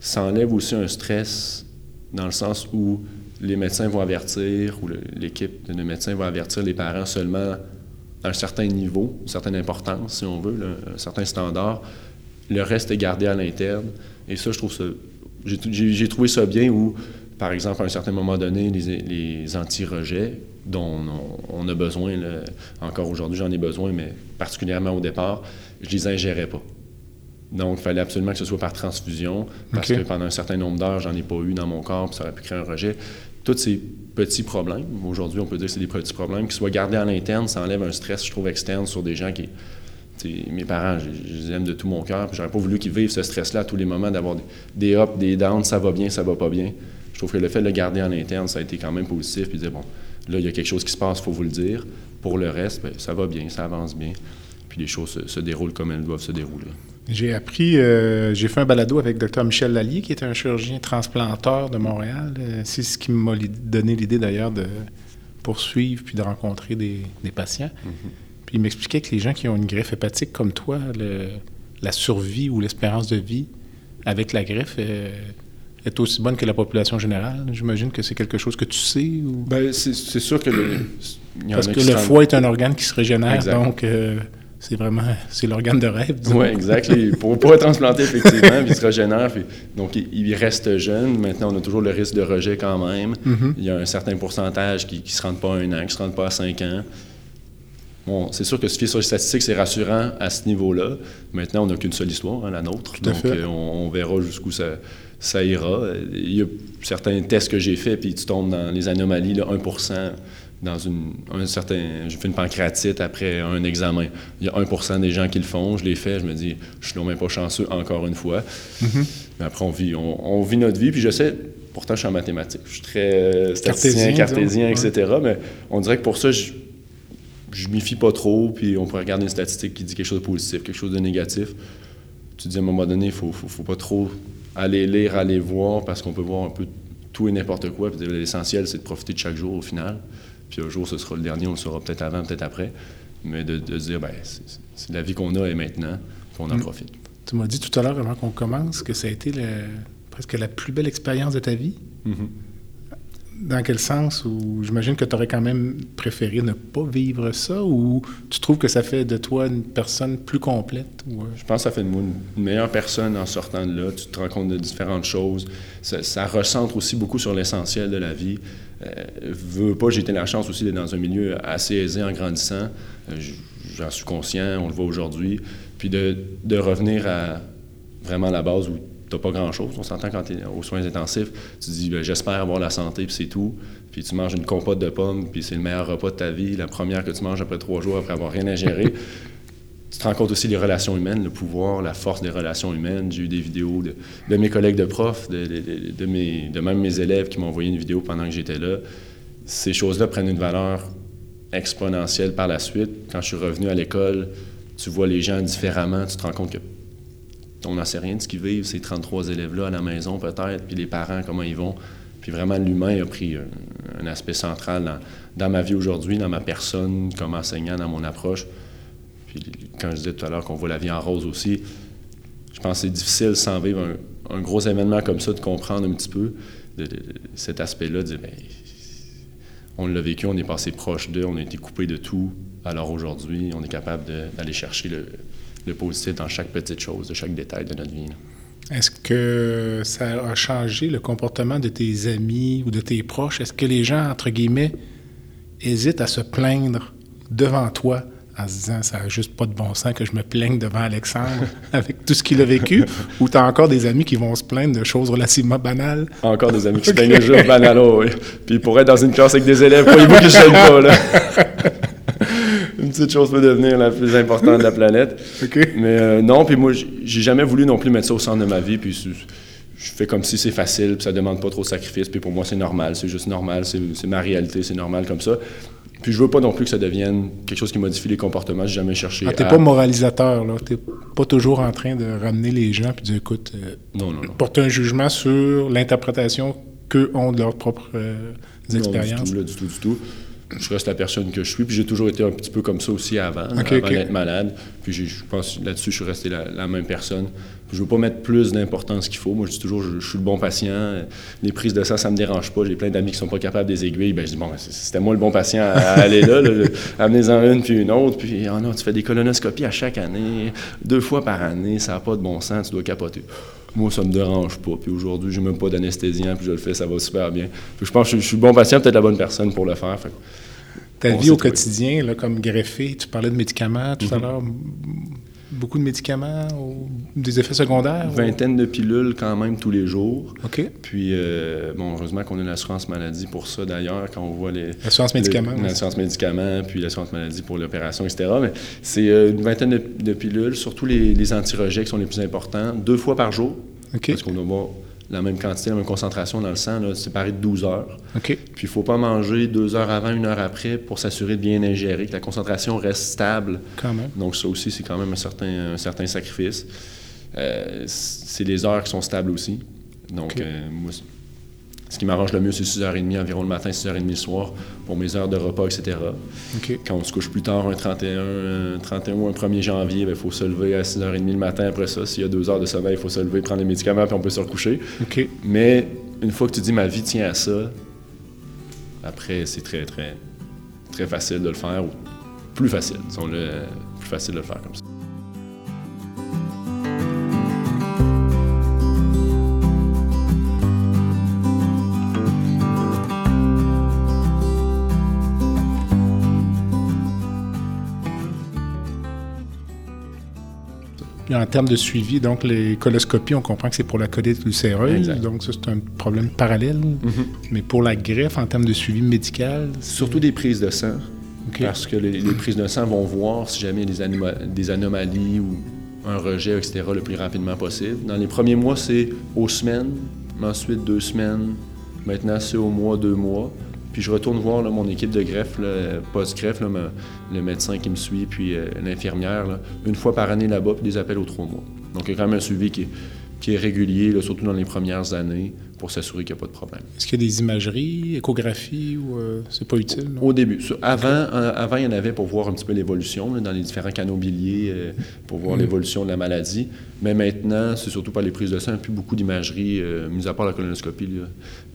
Ça enlève aussi un stress dans le sens où les médecins vont avertir, ou l'équipe de nos médecins va avertir les parents seulement un certain niveau, une certaine importance, si on veut, là, un certain standard. Le reste est gardé à l'interne. Et ça, je trouve ça. J'ai trouvé ça bien où, par exemple, à un certain moment donné, les, les anti-rejets, dont on, on, a besoin, là, encore aujourd'hui, j'en ai besoin, mais particulièrement au départ, je les ingérais pas. Donc, il fallait absolument que ce soit par transfusion, parce que pendant un certain nombre d'heures, j'en ai pas eu dans mon corps, puis ça aurait pu créer un rejet. Tous ces petits problèmes, aujourd'hui, on peut dire que c'est des petits problèmes, qui soient gardés à l'interne, ça enlève un stress, je trouve, externe sur des gens qui. Mes parents, je, les aime de tout mon cœur, j'aurais pas voulu qu'ils vivent ce stress-là à tous les moments, d'avoir des, ups, des downs, ça va bien, ça va pas bien. Je trouve que le fait de le garder en interne, ça a été quand même positif, puis dire, bon, là, il y a quelque chose qui se passe, il faut vous le dire. Pour le reste, ben, ça va bien, ça avance bien, puis les choses se, se déroulent comme elles doivent se dérouler. J'ai appris, euh, j'ai fait un balado avec Dr Michel Lallier, qui est un chirurgien transplanteur de Montréal. Euh, c'est ce qui m'a donné l'idée d'ailleurs de poursuivre puis de rencontrer des, des patients. Mhm. Puis il m'expliquait que les gens qui ont une greffe hépatique comme toi, le, la survie ou l'espérance de vie avec la greffe euh, est aussi bonne que la population générale. J'imagine que c'est quelque chose que tu sais ou... Ben, c'est sûr que le, il y en Parce que le foie est un organe qui se régénère, Exact. donc euh, c'est vraiment c'est l'organe de rêve. Oui, exact. Les- pour pas être transplanté, effectivement, puis il se régénère. puis- donc, il, il reste jeune. Maintenant, on a toujours le risque de rejet quand même. Mhm. Il y a un certain pourcentage qui ne se rendent pas à un an, qui ne se rendent pas à cinq ans. Bon, c'est sûr que se fier sur les statistiques, c'est rassurant à ce niveau-là. Maintenant, on n'a qu'une seule histoire, hein, la nôtre. Tout à donc, fait. euh, on, on verra jusqu'où ça, ça ira. Il y a certains tests que j'ai faits, puis tu tombes dans les anomalies, là, 1 dans une, un certain... J'ai fait une pancréatite après un examen. Il y a 1% des gens qui le font. Je l'ai fait, je me dis, je suis non même pas chanceux encore une fois. Mhm. Mais après, on vit, on, on vit notre vie, puis je sais, pourtant, je suis en mathématiques. Je suis très euh, statisticien, Cartésien, disons. etc. Mais on dirait que pour ça, je je m'y fie pas trop, puis on pourrait regarder une statistique qui dit quelque chose de positif, quelque chose de négatif. Tu te dis à un moment donné, il faut, faut, faut pas trop aller lire, aller voir, parce qu'on peut voir un peu tout et n'importe quoi. L'essentiel, c'est de profiter de chaque jour au final. Puis un jour, ce sera le dernier, on le saura peut-être avant, peut-être après. Mais de, de se dire, ben, c'est la vie qu'on a et maintenant, qu'on en Mm. profite. Tu m'as dit tout à l'heure, avant qu'on commence, que ça a été le- presque la plus belle expérience de ta vie. Dans quel sens? Ou j'imagine que tu aurais quand même préféré ne pas vivre ça ou tu trouves que ça fait de toi une personne plus complète? Ou, euh, Je pense que ça fait de moi une- une meilleure personne en sortant de là. Tu te rends compte de différentes choses. Ça, ça recentre aussi beaucoup sur l'essentiel de la vie. Euh, veux pas, j'ai été la chance aussi d'être dans un milieu assez aisé en grandissant. Euh, J'en suis conscient, on le voit aujourd'hui. Puis de, de revenir à vraiment la base où tu n'as pas grand-chose. On s'entend quand tu es aux soins intensifs. Tu dis, ben, j'espère avoir la santé, puis c'est tout. Puis tu manges une compote de pommes, puis c'est le meilleur repas de ta vie, la première que tu manges après trois jours, après avoir rien gérer. Tu te rends compte aussi des relations humaines, le pouvoir, la force des relations humaines. J'ai eu des vidéos de, mes collègues de profs, de, même mes élèves qui m'ont envoyé une vidéo pendant que j'étais là. Ces choses-là prennent une valeur exponentielle par la suite. Quand je suis revenu à l'école, tu vois les gens différemment, tu te rends compte que on n'en sait rien de ce qu'ils vivent, ces 33 élèves-là à la maison peut-être, puis les parents, comment ils vont. Puis vraiment, l'humain a pris un, aspect central dans ma vie aujourd'hui, dans ma personne, comme enseignant, dans mon approche. Quand je disais tout à l'heure qu'on voit la vie en rose aussi, je pense que c'est difficile sans vivre un, gros événement comme ça de comprendre un petit peu cet aspect-là, de dire, ben, on l'a vécu, on est passé proche d'eux, on a été coupé de tout. Alors aujourd'hui, on est capable d'aller chercher le, le positif dans chaque petite chose, de chaque détail de notre vie. Est-ce que ça a changé le comportement de tes amis ou de tes proches? Est-ce que les gens, entre guillemets, hésitent à se plaindre devant toi? En se disant ça n'a juste pas de bon sens que je me plaigne devant Alexandre avec tout ce qu'il a vécu? ou tu as encore des amis qui vont se plaindre de choses relativement banales? Encore des amis qui se plaignent de choses banales, oui. Puis pour être dans une classe avec des élèves, voyez-vous que je ne pas, là? une petite chose peut devenir la plus importante de la planète. Mais euh, non, puis moi, j'ai jamais voulu non plus mettre ça au centre de ma vie, puis je fais comme si c'est facile, puis ça demande pas trop de sacrifice, puis pour moi, c'est normal, c'est juste normal, c'est ma réalité, c'est normal comme ça. Puis je veux pas non plus que ça devienne quelque chose qui modifie les comportements. J'ai jamais cherché. Ah, t'es pas moralisateur, là. T'es pas toujours en train de ramener les gens puis de dire, écoute, euh, non, non, non. porter un jugement sur l'interprétation qu'eux ont de leurs propres euh, expériences. Non, du tout, du tout, du tout je reste la personne que je suis. Puis j'ai toujours été un petit peu comme ça aussi avant, avant d'être malade. Puis je pense là-dessus, je suis resté la, même personne. Je ne veux pas mettre plus d'importance qu'il faut. Moi, je dis toujours, je, suis le bon patient. Les prises de sang, ça ne me dérange pas. J'ai plein d'amis qui ne sont pas capables des aiguilles. Ben, je dis, bon, c'était moi le bon patient à, aller là. Amenez-en une, puis une autre. Puis, oh non, tu fais des colonoscopies à chaque année, deux fois par année. Ça n'a pas de bon sens. Tu dois capoter. Moi, ça me dérange pas. Puis aujourd'hui, je n'ai même pas d'anesthésien, puis je le fais, ça va super bien. Puis je pense que je, suis le bon patient, peut-être la bonne personne pour le faire. Ta vie au quotidien, là, comme greffé, tu parlais de médicaments tout à mhm. l'heure. Beaucoup de médicaments ou des effets secondaires? Vingtaine de pilules quand même tous les jours. OK. Puis, euh, bon, heureusement qu'on a l'assurance maladie pour ça d'ailleurs, quand on voit les. L'assurance médicaments. L'assurance médicaments, puis l'assurance maladie pour l'opération, etc. Mais c'est euh, une vingtaine de, pilules, surtout les, les qui sont les plus importants, deux fois par jour. OK. Parce qu'on doit la même quantité, la même concentration dans le sang, là, séparé de 12 heures. OK. Puis il ne faut pas manger deux heures avant, une heure après pour s'assurer de bien ingérer, que la concentration reste stable. Quand même. Donc ça aussi, c'est quand même un certain, un certain sacrifice. Euh, c'est les heures qui sont stables aussi. Donc, euh, moi, ce qui m'arrange le mieux, c'est 6h30 environ le matin, 6h30 le soir pour mes heures de repas, etc. Quand on se couche plus tard, un 31, 31 ou un 1er janvier, il ben, faut se lever à 6h30 le matin après ça. S'il y a deux heures de sommeil, il faut se lever, prendre les médicaments, puis on peut se recoucher. Mais une fois que tu dis ma vie tient à ça, après, c'est très, très, très facile de le faire, ou plus facile, disons-le, plus facile de le faire comme ça. En termes de suivi, donc les coloscopies, on comprend que c'est pour la colite ulcéreuse, donc ça c'est un problème parallèle. Mm-hmm. Mais pour la greffe, en termes de suivi médical, surtout des prises de sang, parce que les, prises de sang vont voir si jamais il y a des, anomalies ou un rejet, etc., le plus rapidement possible. Dans les premiers mois, c'est aux semaines, ensuite deux semaines, maintenant c'est au mois, deux mois. Puis je retourne voir mon équipe de greffe, post-greffe, le médecin qui me suit, puis euh, l'infirmière, une fois par année là-bas, puis des appels aux trois mois. Donc il y a quand même un suivi qui est, régulier, surtout dans les premières années, pour s'assurer qu'il n'y a pas de problème. Est-ce qu'il y a des imageries, échographies, ou euh, c'est pas utile? Au début. Avant, euh, avant, il y en avait pour voir un petit peu l'évolution dans les différents canaux biliers, pour voir mm. l'évolution de la maladie. Mais maintenant, c'est surtout par les prises de sang, plus beaucoup d'imagerie, mis à part la colonoscopie,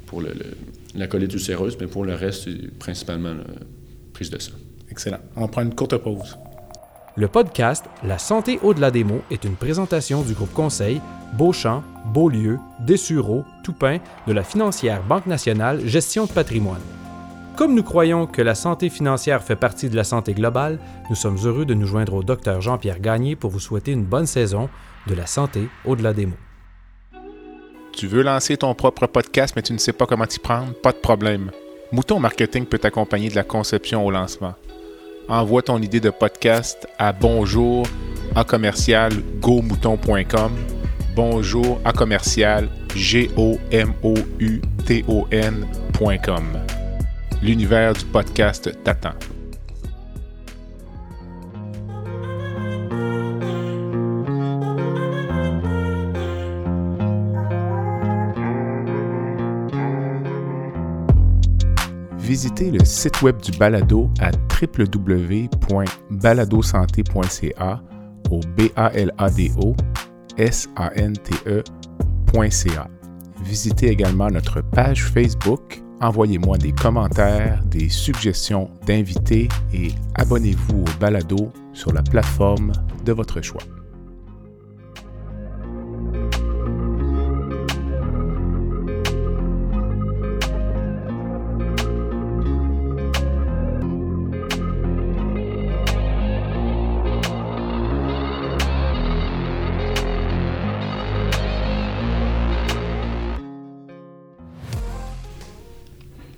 pour le la colite ulcéreuse, mais pour le reste, c'est principalement la prise de sang. Excellent. On prend une courte pause. Le podcast La santé au-delà des mots est une présentation du groupe conseil Beauchamp, Beaulieu, Dessureau, Toupin de la financière Banque nationale Gestion de patrimoine. Comme nous croyons que la santé financière fait partie de la santé globale, nous sommes heureux de nous joindre au docteur Jean-Pierre Gagné pour vous souhaiter une bonne saison de la santé au-delà des mots. Tu veux lancer ton propre podcast, mais tu ne sais pas comment t'y prendre? Pas de problème. Mouton Marketing peut t'accompagner de la conception au lancement. Envoie ton idée de podcast à bonjour à commercial Bonjour à commercial g o m. L'univers du podcast t'attend. Visitez le site web du balado à www.baladosanté.ca au b a. Visitez également notre page Facebook, envoyez-moi des commentaires, des suggestions d'invités et abonnez-vous au balado sur la plateforme de votre choix.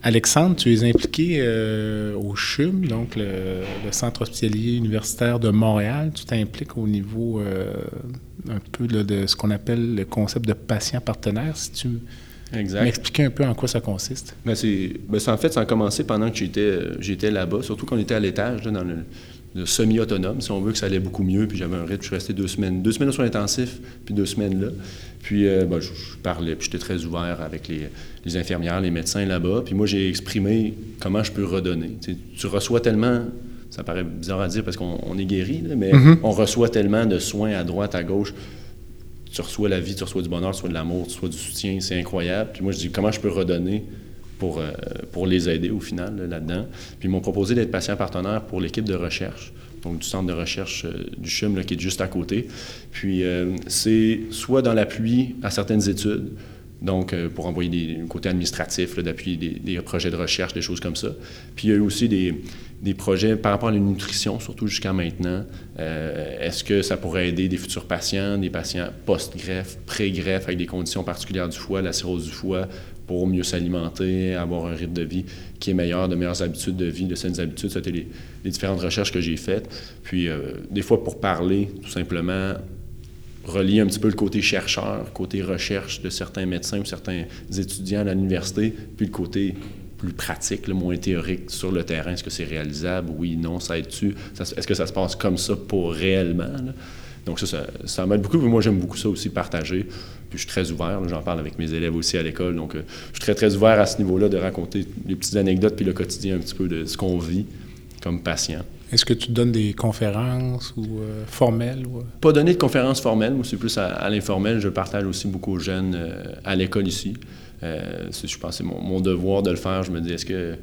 Alexandre, tu es impliqué euh, au CHUM, donc le, Centre hospitalier universitaire de Montréal. Tu t'impliques au niveau euh, un peu de ce qu'on appelle le concept de patient partenaire. Si tu m'expliquer un peu en quoi ça consiste. Ben, ben en fait, ça a commencé pendant que j'étais, j'étais là-bas, surtout qu'on était à l'étage, dans le, semi-autonome, si on veut que ça allait beaucoup mieux. Puis j'avais un rythme, je suis resté deux semaines, deux semaines au soins intensifs, puis deux semaines là. Puis euh, ben, je, parlais, puis j'étais très ouvert avec les, infirmières, les médecins là-bas. Puis moi, j'ai exprimé comment je peux redonner. tu reçois tellement ça paraît bizarre à dire parce qu'on est guéri, mais mm-hmm. on reçoit tellement de soins à droite, à gauche. Tu reçois la vie, tu reçois du bonheur, tu reçois de l'amour, tu reçois du soutien, c'est incroyable. Puis moi, je dis comment je peux redonner pour, euh, pour les aider au final là-dedans. Puis ils m'ont proposé d'être patient partenaire pour l'équipe de recherche, donc du centre de recherche euh, du CHUM qui est juste à côté. Puis euh, c'est soit dans l'appui à certaines études, donc pour envoyer des côté administratif, d'appui des, des, projets de recherche, des choses comme ça. Puis il y a eu aussi des, des projets par rapport à la nutrition, surtout jusqu'à maintenant. Est-ce que ça pourrait aider des futurs patients, des patients post-greffe, pré-greffe avec des conditions particulières du foie, la cirrhose du foie, pour mieux s'alimenter, avoir un rythme de vie qui est meilleur, de meilleures habitudes de vie, de saines habitudes. C'était les, les différentes recherches que j'ai faites. Puis, euh, des fois, pour parler, tout simplement, relier un petit peu le côté chercheur, côté recherche de certains médecins ou certains étudiants à l'université, puis le côté plus pratique, le moins théorique sur le terrain. Est-ce que c'est réalisable? Oui, non, ça aide-tu? Est-ce que ça se passe comme ça pour réellement? Donc ça, ça, ça m'aide beaucoup. Moi, j'aime beaucoup ça aussi, partager je suis très ouvert. J'en parle avec mes élèves aussi à l'école. Donc, euh, je suis très, très ouvert à ce niveau-là de raconter des petites anecdotes puis le quotidien un petit peu de ce qu'on vit comme patient. Est-ce que tu donnes des conférences ou euh, formelles? Ou... Euh? Pas donner de conférences formelles, moi c'est plus à, l'informel. Je partage aussi beaucoup aux jeunes à l'école ici. je pense que c'est mon, devoir de le faire. Je me dis, est-ce que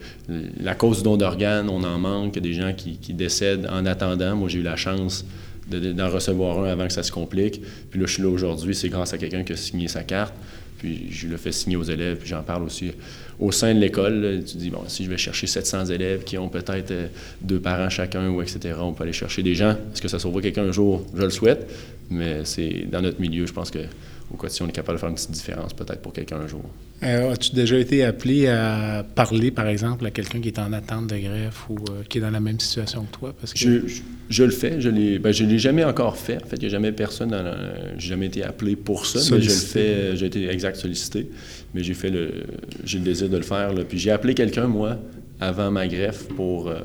la cause du don d'organes, on en manque, il y a des gens qui, qui décèdent en attendant? Moi, j'ai eu la chance d'en recevoir un avant que ça se complique. Puis là, je suis là aujourd'hui, c'est grâce à quelqu'un qui a signé sa carte. Puis je le fais signer aux élèves, puis j'en parle aussi au sein de l'école. Tu dis, bon, si je vais chercher 700 élèves qui ont peut-être euh, deux parents chacun, ou etc., on peut aller chercher des gens. Est-ce que ça sauvera quelqu'un un jour? Je le souhaite, mais c'est dans notre milieu, je pense que au quotidien, on est capable de faire une petite différence peut-être pour quelqu'un un jour. Euh, as-tu déjà été appelé à parler, par exemple, à quelqu'un qui est en attente de greffe ou euh, qui est dans la même situation que toi? Parce que... je, le fais. Je ne ben, l'ai jamais encore fait. En fait, il n'y a jamais personne dans J'ai jamais été appelé pour ça, mais je le fais. J'ai été exact sollicité, mais j'ai fait le... J'ai le désir de le faire. Puis j'ai appelé quelqu'un, moi, avant ma greffe pour... Euh,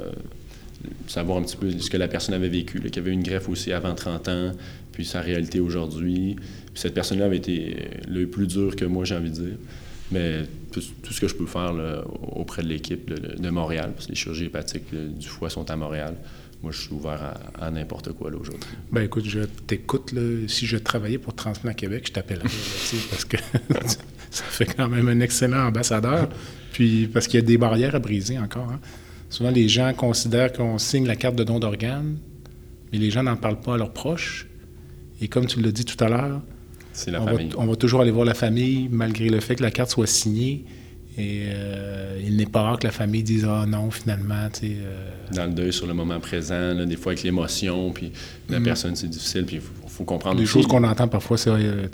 savoir un petit peu ce que la personne avait vécu, qui avait une greffe aussi avant 30 ans, puis sa réalité aujourd'hui. Cette personne-là avait été le plus dur que moi, j'ai envie de dire. Mais tout, ce que je peux faire auprès de l'équipe de, Montréal, parce que les chirurgies hépatiques du foie sont à Montréal, moi, je suis ouvert à, n'importe quoi aujourd'hui. Ben écoute, je t'écoute. Si je travaillais pour Transplant Québec, je t'appellerais, parce que ça fait quand même un excellent ambassadeur. Puis parce qu'il y a des barrières à briser encore. Hein. Souvent, les gens considèrent qu'on signe la carte de don d'organes, mais les gens n'en parlent pas à leurs proches. Et comme tu l'as dit tout à l'heure, on, va, toujours aller voir la famille, malgré le fait que la carte soit signée. Et euh, il n'est pas rare que la famille dise Ah non, finalement. tu euh... Dans le deuil, sur le moment présent, des fois avec l'émotion, puis la mm. personne, c'est difficile, puis il faut, comprendre. Les choses qu'on entend parfois, c'est euh,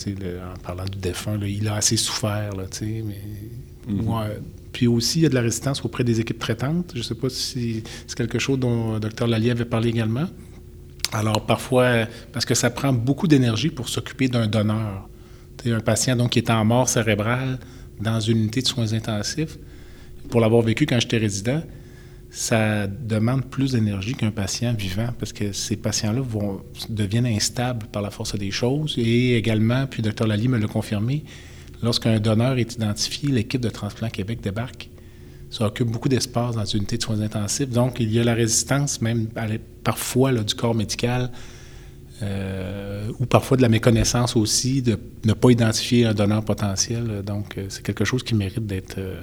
en parlant du défunt, il a assez souffert, là, mais. Mm-hmm. puis aussi, il y a de la résistance auprès des équipes traitantes. Je ne sais pas si c'est quelque chose dont le docteur Lallier avait parlé également. Alors parfois, parce que ça prend beaucoup d'énergie pour s'occuper d'un donneur. un patient donc qui est en mort cérébrale dans une unité de soins intensifs. Pour l'avoir vécu quand j'étais résident, ça demande plus d'énergie qu'un patient vivant parce que ces patients-là vont, deviennent instables par la force des choses. Et également, puis Dr Lally me l'a confirmé, lorsqu'un donneur est identifié, l'équipe de Transplant Québec débarque ça occupe beaucoup d'espace dans une unité de soins intensifs. Donc, il y a la résistance, même parfois, du corps médical, euh, ou parfois de la méconnaissance aussi, de ne pas identifier un donneur potentiel. Donc, euh, c'est quelque chose qui mérite d'être euh,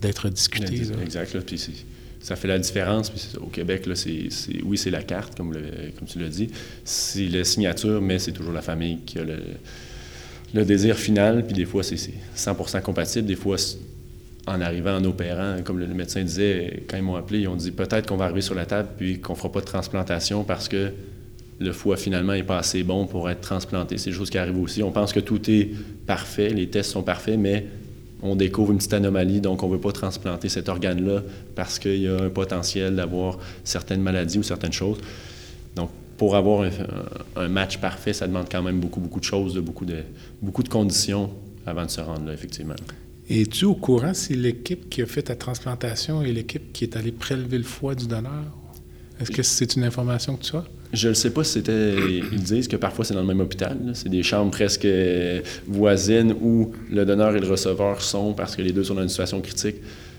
d'être discuté. Exact. Puis ça fait la différence. au Québec, là, oui, c'est la carte, comme, comme tu l'as dit. C'est la signature, mais c'est toujours la famille qui a le, le désir final. Puis des fois, c'est 100% compatible. Des fois, en arrivant en opérant, comme le, médecin disait, quand ils m'ont appelé, ils ont dit peut-être qu'on va arriver sur la table puis qu'on fera pas de transplantation parce que le foie finalement n'est pas assez bon pour être transplanté. C'est des choses qui arrivent aussi. On pense que tout est parfait, les tests sont parfaits, mais on découvre une petite anomalie, donc on ne veut pas transplanter cet organe-là parce qu'il y a un potentiel d'avoir certaines maladies ou certaines choses. Donc, pour avoir un, match parfait, ça demande quand même beaucoup, beaucoup de choses, beaucoup de, beaucoup de conditions avant de se rendre là, effectivement. Es-tu au courant si l'équipe qui a fait ta transplantation est l'équipe qui est allée prélever le foie du donneur? Est-ce que c'est une information que tu as? Je ne sais pas si c'était. Ils disent que parfois c'est dans le même hôpital. C'est des chambres presque voisines où le donneur et le receveur sont parce que les deux sont dans une situation critique.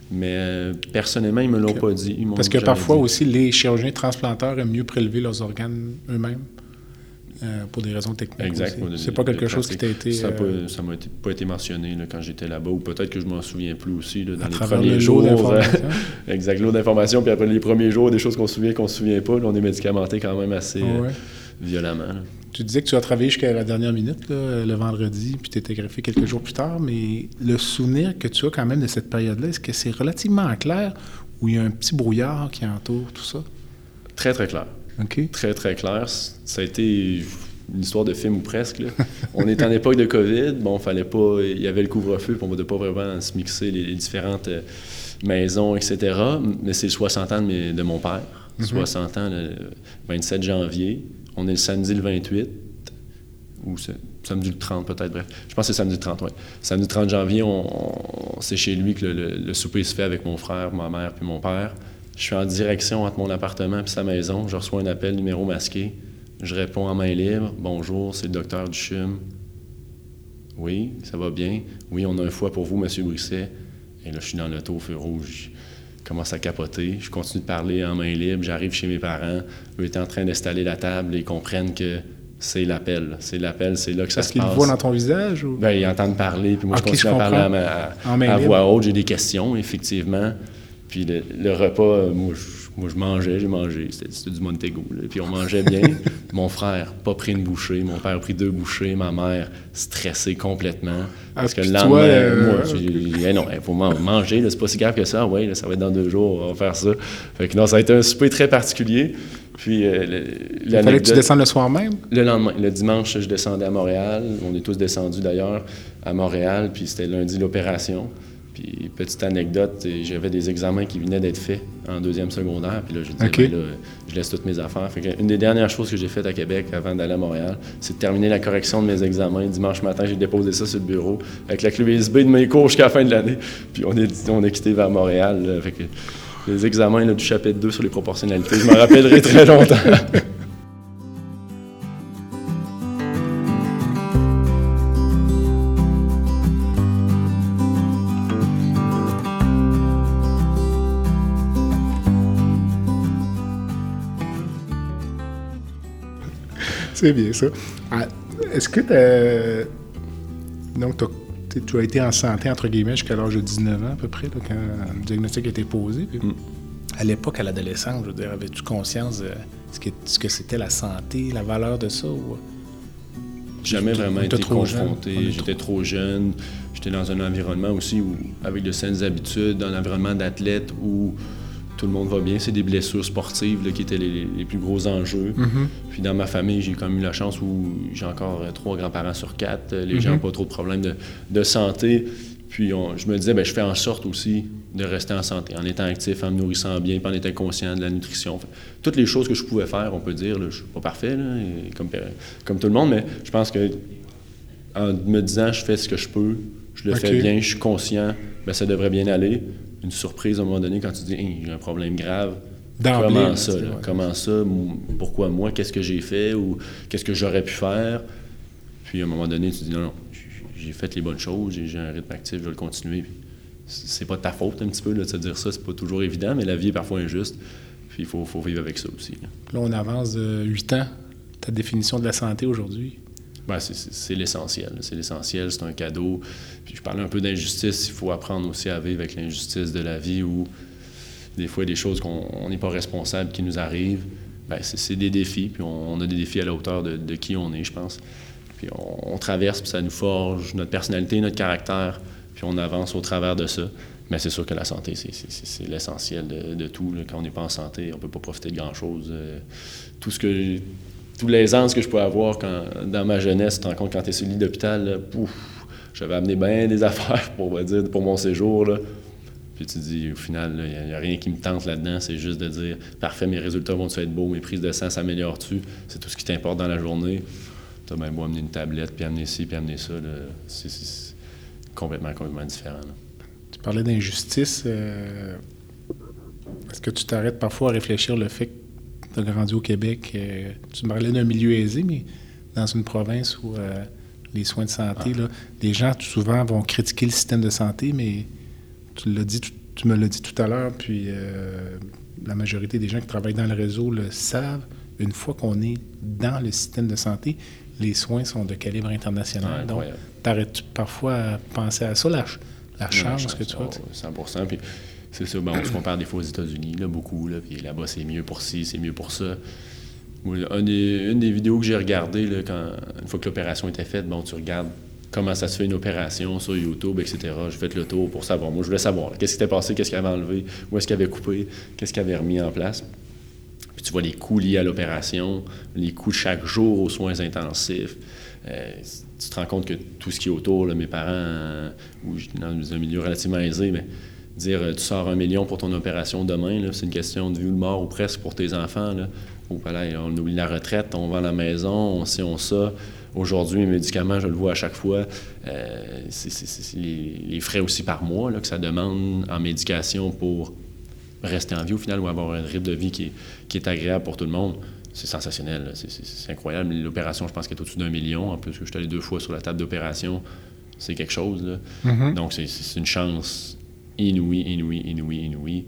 Mais euh, personnellement, ils ne me l'ont pas dit. Parce que parfois aussi, les chirurgiens transplanteurs aiment mieux prélever leurs organes eux-mêmes. Euh, pour des raisons techniques. Exact. C'est pas quelque chose qui t'a été. Ça n'a euh, pas, été mentionné quand j'étais là-bas, ou peut-être que je m'en souviens plus aussi dans les premiers jours. exact, l'eau d'information, puis après les premiers jours, des choses qu'on se souvient, qu'on se souvient pas. on est médicamenté quand même assez violemment. Tu disais que tu as travaillé jusqu'à la dernière minute, le vendredi, puis tu étais greffé quelques jours plus tard, mais le souvenir que tu as quand même de cette période-là, est-ce que c'est relativement clair ou il y a un petit brouillard qui entoure tout ça? Très, très clair. Très, très clair. Ça a été une histoire de film ou presque. on est en époque de COVID. Bon, fallait pas. Il y avait le couvre-feu, puis on ne pouvait pas vraiment se mixer les, différentes euh, maisons, etc. Mais c'est le 60 ans de, mon père. 60 mhm. ans, le 27 janvier. On est le samedi le 28. Ou samedi le 30, peut-être, bref. Je pense que c'est samedi le 30, oui. Samedi le 30 janvier, on, c'est chez lui que le, le, souper se fait avec mon frère, ma mère puis mon père. Je suis en direction entre mon appartement et sa maison. Je reçois un appel numéro masqué. Je réponds en main libre. Bonjour, c'est le docteur Duchum. Oui, ça va bien? Oui, on a un foie pour vous, Monsieur Brisset. Et là, je suis dans l'auto, feu rouge. Je commence à capoter. Je continue de parler en main libre. J'arrive chez mes parents. Eux étaient en train d'installer la table et ils comprennent que c'est l'appel. C'est l'appel, c'est là que ça se passe. Est-ce qu'ils voient dans ton visage? Ou... Bien, ils entendent parler, puis moi, je continue à parler à, voix haute. J'ai des questions, effectivement. Puis le, repas, euh, moi, je, mangeais, j'ai mangé. C'était du Montego. Puis on mangeait bien. mon frère, pas pris une bouchée. Mon père a pris deux bouchées. Ma mère, stressée complètement. Ah, parce que le lendemain, euh, moi, j'ai dit, non, il faut manger. C'est pas si grave que ça. Oui, ça va être dans deux jours. On va faire ça. Fait que non, ça a été un souper très particulier. Puis, euh, il fallait que tu descendes le soir même? Le lendemain. Le dimanche, je descendais à Montréal. On est tous descendus d'ailleurs à Montréal. Puis c'était lundi l'opération. Puis, petite anecdote, j'avais des examens qui venaient d'être faits en deuxième secondaire. Puis là, je disais, ben là, je laisse toutes mes affaires. une des dernières choses que j'ai faites à Québec avant d'aller à Montréal, c'est de terminer la correction de mes examens. Dimanche matin, j'ai déposé ça sur le bureau avec la clé USB de mes cours jusqu'à la fin de l'année. Puis on est, on est quitté vers Montréal. les examens du chapitre 2 sur les proportionnalités, je m'en rappellerai très longtemps. C'est bien ça. Ah, est-ce que Donc, tu as été en santé, entre guillemets, jusqu'à l'âge de 19 ans à peu près, quand le diagnostic a été posé. Mm. À l'époque, à l'adolescence, je veux dire, avais-tu conscience de ce que, c'était la santé, la valeur de ça? Ou... Jamais vraiment été confronté. J'étais trop jeune. J'étais dans un environnement aussi où, avec de saines habitudes, un environnement d'athlète où tout le monde va bien. C'est des blessures sportives qui étaient les, plus gros enjeux. Mm-hmm. Puis dans ma famille, j'ai quand même eu la chance où j'ai encore euh, trois grands-parents sur quatre. Les gens n'ont pas trop de problèmes de, santé. Puis je me disais, ben, je fais en sorte aussi de rester en santé, en étant actif, en me nourrissant bien, en étant conscient de la nutrition. toutes les choses que je pouvais faire, on peut dire, je ne suis pas parfait, comme, comme tout le monde, mais je pense que en me disant, je fais ce que je peux, je le fais bien, je suis conscient, ben, ça devrait bien aller une surprise à un moment donné quand tu dis j'ai un problème grave. Comment ça? Comment ça? Pourquoi moi? Qu'est-ce que j'ai fait? Ou qu'est-ce que j'aurais pu faire? Puis à un moment donné, tu dis non, non, j'ai fait les bonnes choses, j'ai un rythme actif, je vais le continuer. C'est pas ta faute un petit peu de te dire ça, c'est pas toujours évident, mais la vie est parfois injuste. Puis il faut, faut, vivre avec ça aussi. Là, on avance de 8 ans. Ta définition de la santé aujourd'hui? Ben, c'est l'essentiel. C'est l'essentiel, c'est un cadeau. Puis je parlais un peu d'injustice. Il faut apprendre aussi à vivre avec l'injustice de la vie où des fois, il y a des choses qu'on n'est pas responsable qui nous arrivent. Ben, c'est des défis, puis on, a des défis à la hauteur de, qui on est, je pense. Puis on, traverse, puis ça nous forge notre personnalité, notre caractère, puis on avance au travers de ça. Mais c'est sûr que la santé, c'est l'essentiel de, tout. Quand on n'est pas en santé, on ne peut pas profiter de grand-chose. Euh, tout ce que tous les que je pouvais avoir quand, dans ma jeunesse, tu te rends compte quand tu es sur le lit d'hôpital, j'avais amené bien des affaires pour, dire, pour mon séjour. Là. Puis tu dis, au final, il n'y a, rien qui me tente là-dedans. C'est juste de dire, parfait, mes résultats vont être beaux, mes prises de sang s'améliorent-tu? C'est tout ce qui t'importe dans la journée. Tu as bien beau amener une tablette, puis amener ci, puis amener ça. C'est complètement, complètement différent. Tu parlais d'injustice. Euh, est-ce que tu t'arrêtes parfois à réfléchir le fait que tu as grandi au Québec? Euh, tu me parlais d'un milieu aisé, mais dans une province où euh, les soins de santé, là, les gens souvent vont critiquer le système de santé, mais tu l'as dit, tu, me l'as dit tout à l'heure, puis la majorité des gens qui travaillent dans le réseau le savent. Une fois qu'on est dans le système de santé, les soins sont de calibre international. Donc, t'arrêtes parfois à penser à ça, la, la chance que tu as? 100 Puis c'est ça, bon, on se compare des fois aux États-Unis, là, beaucoup, là, puis là-bas, c'est mieux pour ci, c'est mieux pour ça. une des vidéos que j'ai regardées, là, quand, une fois que l'opération était faite, bon, tu regardes comment ça se fait une opération sur YouTube, etc. J'ai fait le tour pour savoir. Moi, je voulais savoir qu'est-ce qui s'était passé, qu'est-ce qu'il avait enlevé, où est-ce qu'il avait coupé, qu'est-ce qu'il avait remis en place. Puis tu vois les coûts liés à l'opération, les coûts chaque jour aux soins intensifs. Euh, tu te rends compte que tout ce qui est autour, mes parents, euh, ou dans un milieu relativement aisé, mais dire euh, tu sors un million pour ton opération demain, c'est une question de vie ou de mort ou presque pour tes enfants. Là. on oublie la retraite, on vend la maison, on sait, on ça. Aujourd'hui, les médicaments, je le vois à chaque fois, c'est les, frais aussi par mois là, que ça demande en médication pour rester en vie au final ou avoir un rythme de vie qui est, agréable pour tout le monde. C'est sensationnel, c'est incroyable. L'opération, je pense qu'elle est au-dessus d'un million. En plus, je suis allé deux fois sur la table d'opération, c'est quelque chose. Mm-hmm. Donc, c'est une chance inouïe, inouïe, inouïe, inouïe.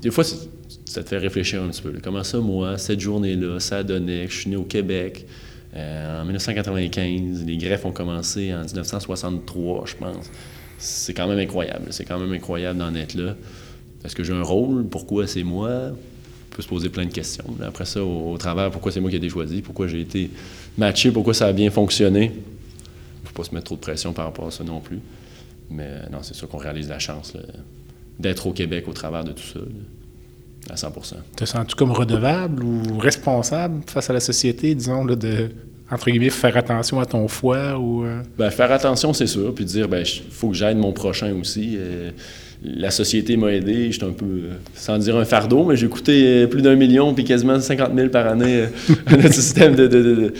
Des fois, ça te fait réfléchir un petit peu. Comment ça, moi, cette journée-là, ça donné que je suis né au Québec euh, en 1995. Les greffes ont commencé en 1963, je pense. C'est quand même incroyable. C'est quand même incroyable d'en être là. Est-ce que j'ai un rôle? Pourquoi c'est moi? On peut se poser plein de questions. Après ça, au, travers, pourquoi c'est moi qui ai été choisi? Pourquoi j'ai été matché? Pourquoi ça a bien fonctionné? Il ne faut pas se mettre trop de pression par rapport à ça non plus. Mais euh, non, c'est sûr qu'on réalise la chance d'être au Québec au travers de tout ça. à 100% Te sens-tu comme redevable ou responsable face à la société, disons, de entre guillemets, faire attention à ton foie ou... Euh? Ben, faire attention, c'est sûr, puis dire, ben, il faut que j'aide mon prochain aussi. Euh, la société m'a aidé. J'étais un peu, euh, sans dire un fardeau, mais j'ai coûté plus d'un million puis quasiment 50 000 par année à notre système de, de,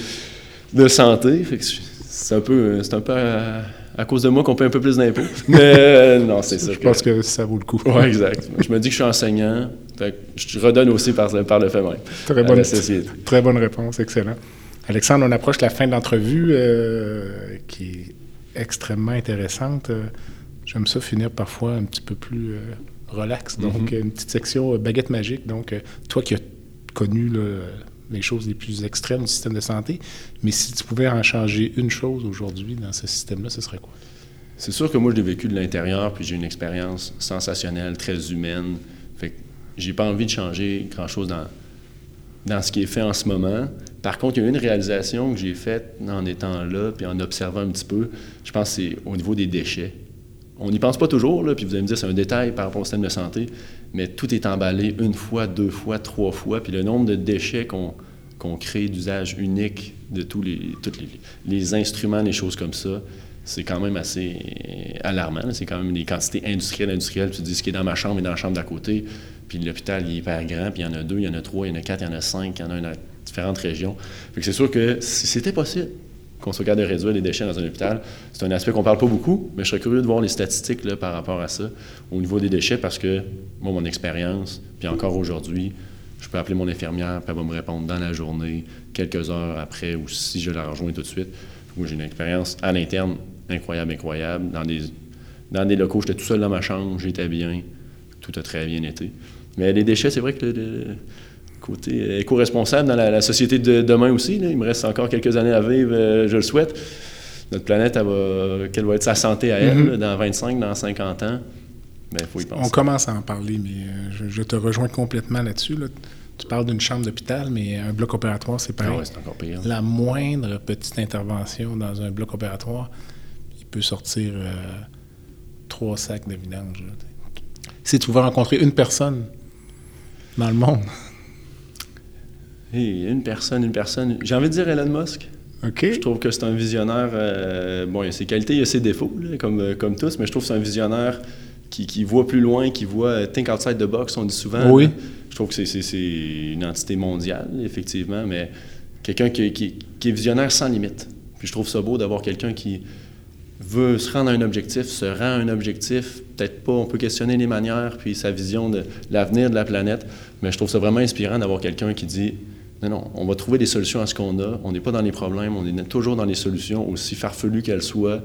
de, santé. c'est un peu, c'est un peu à, cause de moi qu'on paie un peu plus d'impôts. Mais non, c'est ça. Je pense que ça vaut le coup. Oui, exact. Je me dis que je suis enseignant. je redonne aussi par, par le fait même. Très bonne, très bonne réponse. Excellent. Alexandre, on approche la fin de l'entrevue qui est extrêmement intéressante. J'aime ça finir parfois un petit peu plus euh, relax. Donc, mhm. une petite section euh, baguette magique. Donc, euh, toi qui as connu les choses les plus extrêmes du système de santé, mais si tu pouvais en changer une chose aujourd'hui dans ce système-là, ce serait quoi? C'est sûr que moi, je l'ai vécu de l'intérieur, puis j'ai une expérience sensationnelle, très humaine. Fait que j'ai pas envie de changer grand-chose dans, dans ce qui est fait en ce moment. Par contre, il y a une réalisation que j'ai faite en étant là, puis en observant un petit peu. Je pense que c'est au niveau des déchets. On n'y pense pas toujours, puis vous allez me dire c'est un détail par rapport au système de santé, mais tout est emballé une fois, deux fois, trois fois, puis le nombre de déchets qu'on crée d'usage unique de tous les, tous les, instruments, les choses comme ça, c'est quand même assez alarmant. C'est quand même des quantités industrielles, industrielles. Tu dis ce qui est dans ma chambre et dans la chambre d'à côté, puis l'hôpital il est hyper grand, puis il y en a deux, il y en a trois, il y en a quatre, il y en a cinq, il y en a dans différentes régions. Fait c'est sûr que si c'était possible, qu'on soit capable de réduire les déchets dans un hôpital. C'est un aspect qu'on parle pas beaucoup, mais je serais curieux de voir les statistiques par rapport à ça, au niveau des déchets, parce que, moi, mon expérience, puis encore aujourd'hui, je peux appeler mon infirmière, puis elle va me répondre dans la journée, quelques heures après, ou si je la rejoins tout de suite. Moi, j'ai une expérience à l'interne incroyable, incroyable. Dans des, dans des locaux, j'étais tout seul dans ma chambre, j'étais bien, tout a très bien été. Mais les déchets, c'est vrai que côté éco-responsable dans la, société de demain aussi. Il me reste encore quelques années à vivre, euh, je le souhaite. Notre planète, quelle va être sa santé à elle mm-hmm. dans 25, dans 50 ans? Mais ben, faut y penser. On commence à en parler, mais euh, je, te rejoins complètement là-dessus. Tu parles d'une chambre d'hôpital, mais un bloc opératoire, c'est pareil. Ah encore pire. La moindre petite intervention dans un bloc opératoire, il peut sortir euh, trois sacs de vidange. Si tu veux rencontrer une personne dans le monde une personne, une personne. J'ai envie de dire Elon Musk. Je trouve que c'est un visionnaire. euh, bon, il a ses qualités, il a ses défauts, là, comme, euh, comme tous, mais je trouve que c'est un visionnaire qui, qui voit plus loin, qui voit euh, think outside the box, on dit souvent. Oui. là. Je trouve que c'est- c'est c'est une entité mondiale, effectivement, mais quelqu'un qui, qui- qui est visionnaire sans limite. Puis je trouve ça beau d'avoir quelqu'un qui veut se rendre à un objectif, se rend à un objectif, peut-être pas, on peut questionner les manières, puis sa vision de l'avenir de la planète, mais je trouve ça vraiment inspirant d'avoir quelqu'un qui dit non, non, on va trouver des solutions à ce qu'on a, on n'est pas dans les problèmes, on est toujours dans les solutions, aussi farfelues qu'elles soient,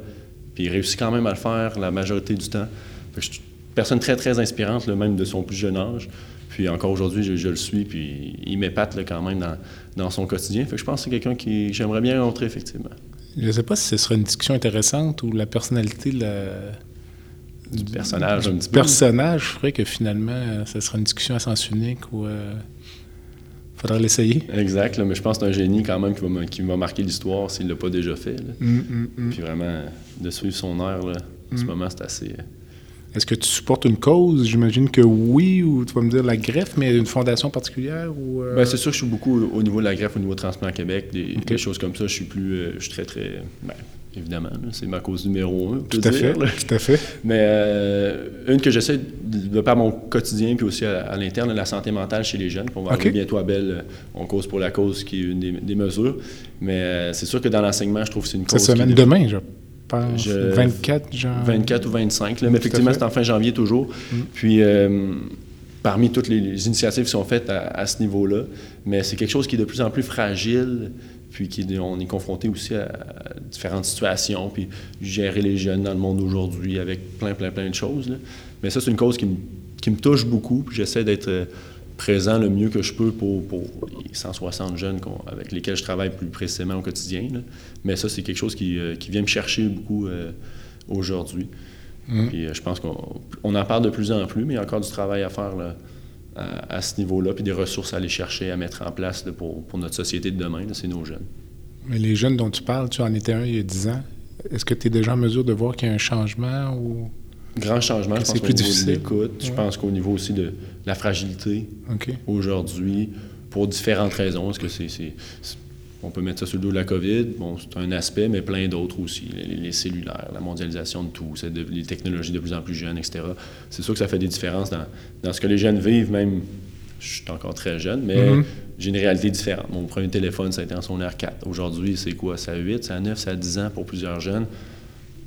puis il réussit quand même à le faire la majorité du temps. Fait que je suis une personne très, très inspirante, là, même de son plus jeune âge. Puis encore aujourd'hui, je, je le suis, puis il m'épate quand même dans, dans son quotidien. Fait que je pense que c'est quelqu'un qui j'aimerais bien rencontrer, effectivement. Je ne sais pas si ce serait une discussion intéressante ou la personnalité de la... Du personnage, un petit peu. personnage ferait que finalement, euh, ce serait une discussion à sens unique ou... euh, faudrait l'essayer. Exact, là, mais je pense que c'est un génie quand même qui va, qui va marquer l'histoire s'il ne l'a pas déjà fait. là. Mm, mm, mm. Puis vraiment, de suivre son air, là, en ce moment, c'est assez... euh, Est-ce que tu supportes une cause? J'imagine que oui, ou tu vas me dire la greffe, mais une fondation particulière ou... euh, Ben, c'est sûr que je suis beaucoup au niveau de la greffe, au niveau de Transplant Québec, des choses comme ça. Je suis plus, euh, je suis très, très, ben, évidemment, c'est ma cause numéro un. tout à dire, fait, là. tout à fait. Mais euh, une que j'essaie de, par mon quotidien, puis aussi à, à l'interne, la santé mentale chez les jeunes. Puis on va Ok. arriver bientôt à Belle, euh, on cause pour la cause, qui est une des, des mesures. Mais euh, c'est sûr que dans l'enseignement, je trouve que c'est une Cette cause. est semaine, de- demain, je pense. Je- 24 janvier. 24 ou 25. là. Mais effectivement, c'est en fin janvier toujours. Mm. Puis, euh, parmi toutes les, les initiatives qui sont faites à, à ce niveau-là, mais c'est quelque chose qui est de plus en plus fragile, puis qui, est- on est confronté aussi à, différentes situations, puis gérer les jeunes dans le monde d'aujourd'hui avec plein, plein, plein de choses. là. Mais ça, c'est une cause qui me, qui me touche beaucoup, puis j'essaie d'être euh, présent le mieux que je peux pour, pour les 160 jeunes qu'on- avec lesquels je travaille plus précisément au quotidien. là. Mais ça, c'est quelque chose qui, euh, qui vient me chercher beaucoup euh, aujourd'hui. Mm. Puis euh, je pense qu'on on en parle de plus en plus, mais il y a encore du travail à faire là, à, à ce niveau-là, puis des ressources à aller chercher, à mettre en place là, pour, pour notre société de demain, c'est nos jeunes. Mais les jeunes dont tu parles, tu en étais un il y a 10 ans. Est-ce que tu es déjà en mesure de voir qu'il y a un changement ou... Grand changement, je pense, au plus niveau de l'écoute, je pense qu'au niveau aussi de la fragilité aujourd'hui, pour différentes raisons. Est-ce que c'est- on peut mettre ça sur le dos de la COVID, bon, c'est un aspect, mais plein d'autres aussi. Les, les cellulaires, la mondialisation de tout, de- les technologies de plus en plus jeunes, etc. C'est sûr que ça fait des différences dans, dans ce que les jeunes vivent, même, je suis encore très jeune, mais Mhm. j'ai une réalité différente. Mon premier téléphone, ça a été en son R4. Aujourd'hui, c'est quoi? C'est à 8, c'est à 9, c'est à 10 ans pour plusieurs jeunes.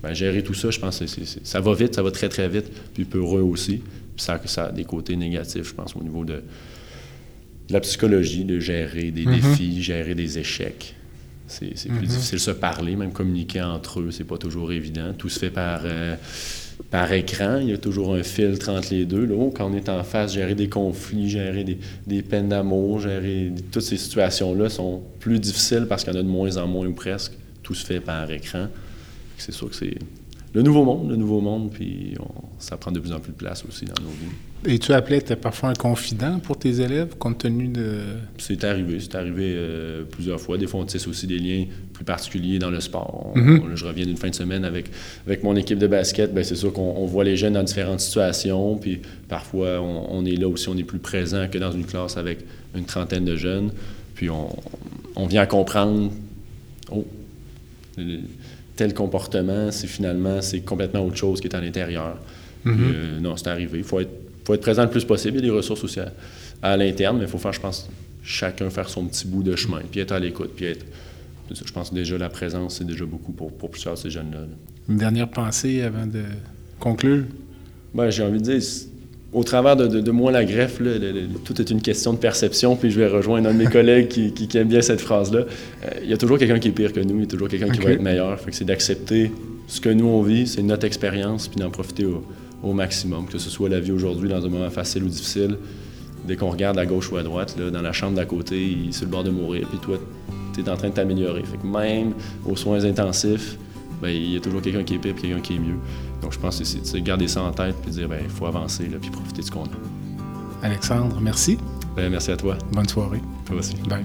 Ben, gérer tout ça, je pense que ça va vite, ça va très, très vite, puis pour eux aussi. Puis ça, ça a des côtés négatifs, je pense, au niveau de, de la psychologie, de gérer des Mhm. défis, gérer des échecs. C'est plus Mhm. difficile de se parler, même communiquer entre eux, c'est pas toujours évident. Tout se fait par, euh, par écran, il y a toujours un filtre entre les deux. Là. Oh, Quand on est en face, gérer des conflits, gérer des, des peines d'amour, gérer toutes ces situations-là sont plus difficiles parce qu'il y en a de moins en moins ou presque. Tout se fait par écran. C'est sûr que c'est le nouveau monde, le nouveau monde, puis on- ça prend de plus en plus de place aussi dans nos vies. Et tu appelais parfois un confident pour tes élèves, compte tenu de... C'est arrivé, c'est arrivé euh, plusieurs fois. Des fois, on tisse aussi des liens plus particuliers dans le sport. On- Mhm. on- je reviens d'une fin de semaine avec, avec mon équipe de basket. Ben, c'est sûr qu'on on voit les jeunes dans différentes situations. Puis parfois, on, on est là aussi, on est plus présent que dans une classe avec une trentaine de jeunes. Puis on, on vient comprendre oh, le- tel comportement, c'est finalement c'est complètement autre chose qui est à l'intérieur. Puis, Mhm. euh, non, c'est arrivé. Il faut être, faut être présent le plus possible. Il y a des ressources aussi à, à l'interne, mais il faut faire, je pense, chacun faire son petit bout de chemin, puis être à l'écoute, puis être. Je pense que déjà la présence, c'est déjà beaucoup pour, pour plusieurs de ces jeunes-là. là. Une dernière pensée avant de conclure? Ben, j'ai envie de dire, au travers de, de- de moi, la greffe, là, le- le- tout est une question de perception, puis je vais rejoindre un de mes collègues qui, qui- qui aime bien cette phrase-là. Euh, Il y a toujours quelqu'un qui est pire que nous, il y a toujours quelqu'un qui va être meilleur. Fait que c'est d'accepter ce que nous on vit, c'est notre expérience, puis d'en profiter au, au maximum, que ce soit la vie aujourd'hui dans un moment facile ou difficile. Dès qu'on regarde à gauche ou à droite, là, dans la chambre d'à côté, il est sur le bord de mourir, puis toi, tu es en train de t'améliorer. Fait que même aux soins intensifs, ben, il y a toujours quelqu'un qui est pire puis quelqu'un qui est mieux. Donc, je pense que c'est c'est de garder ça en tête puis dire, ben, il faut avancer, là, puis profiter de ce qu'on a. Alexandre, merci. Ben, merci à toi. Bonne soirée. Toi aussi. Bye.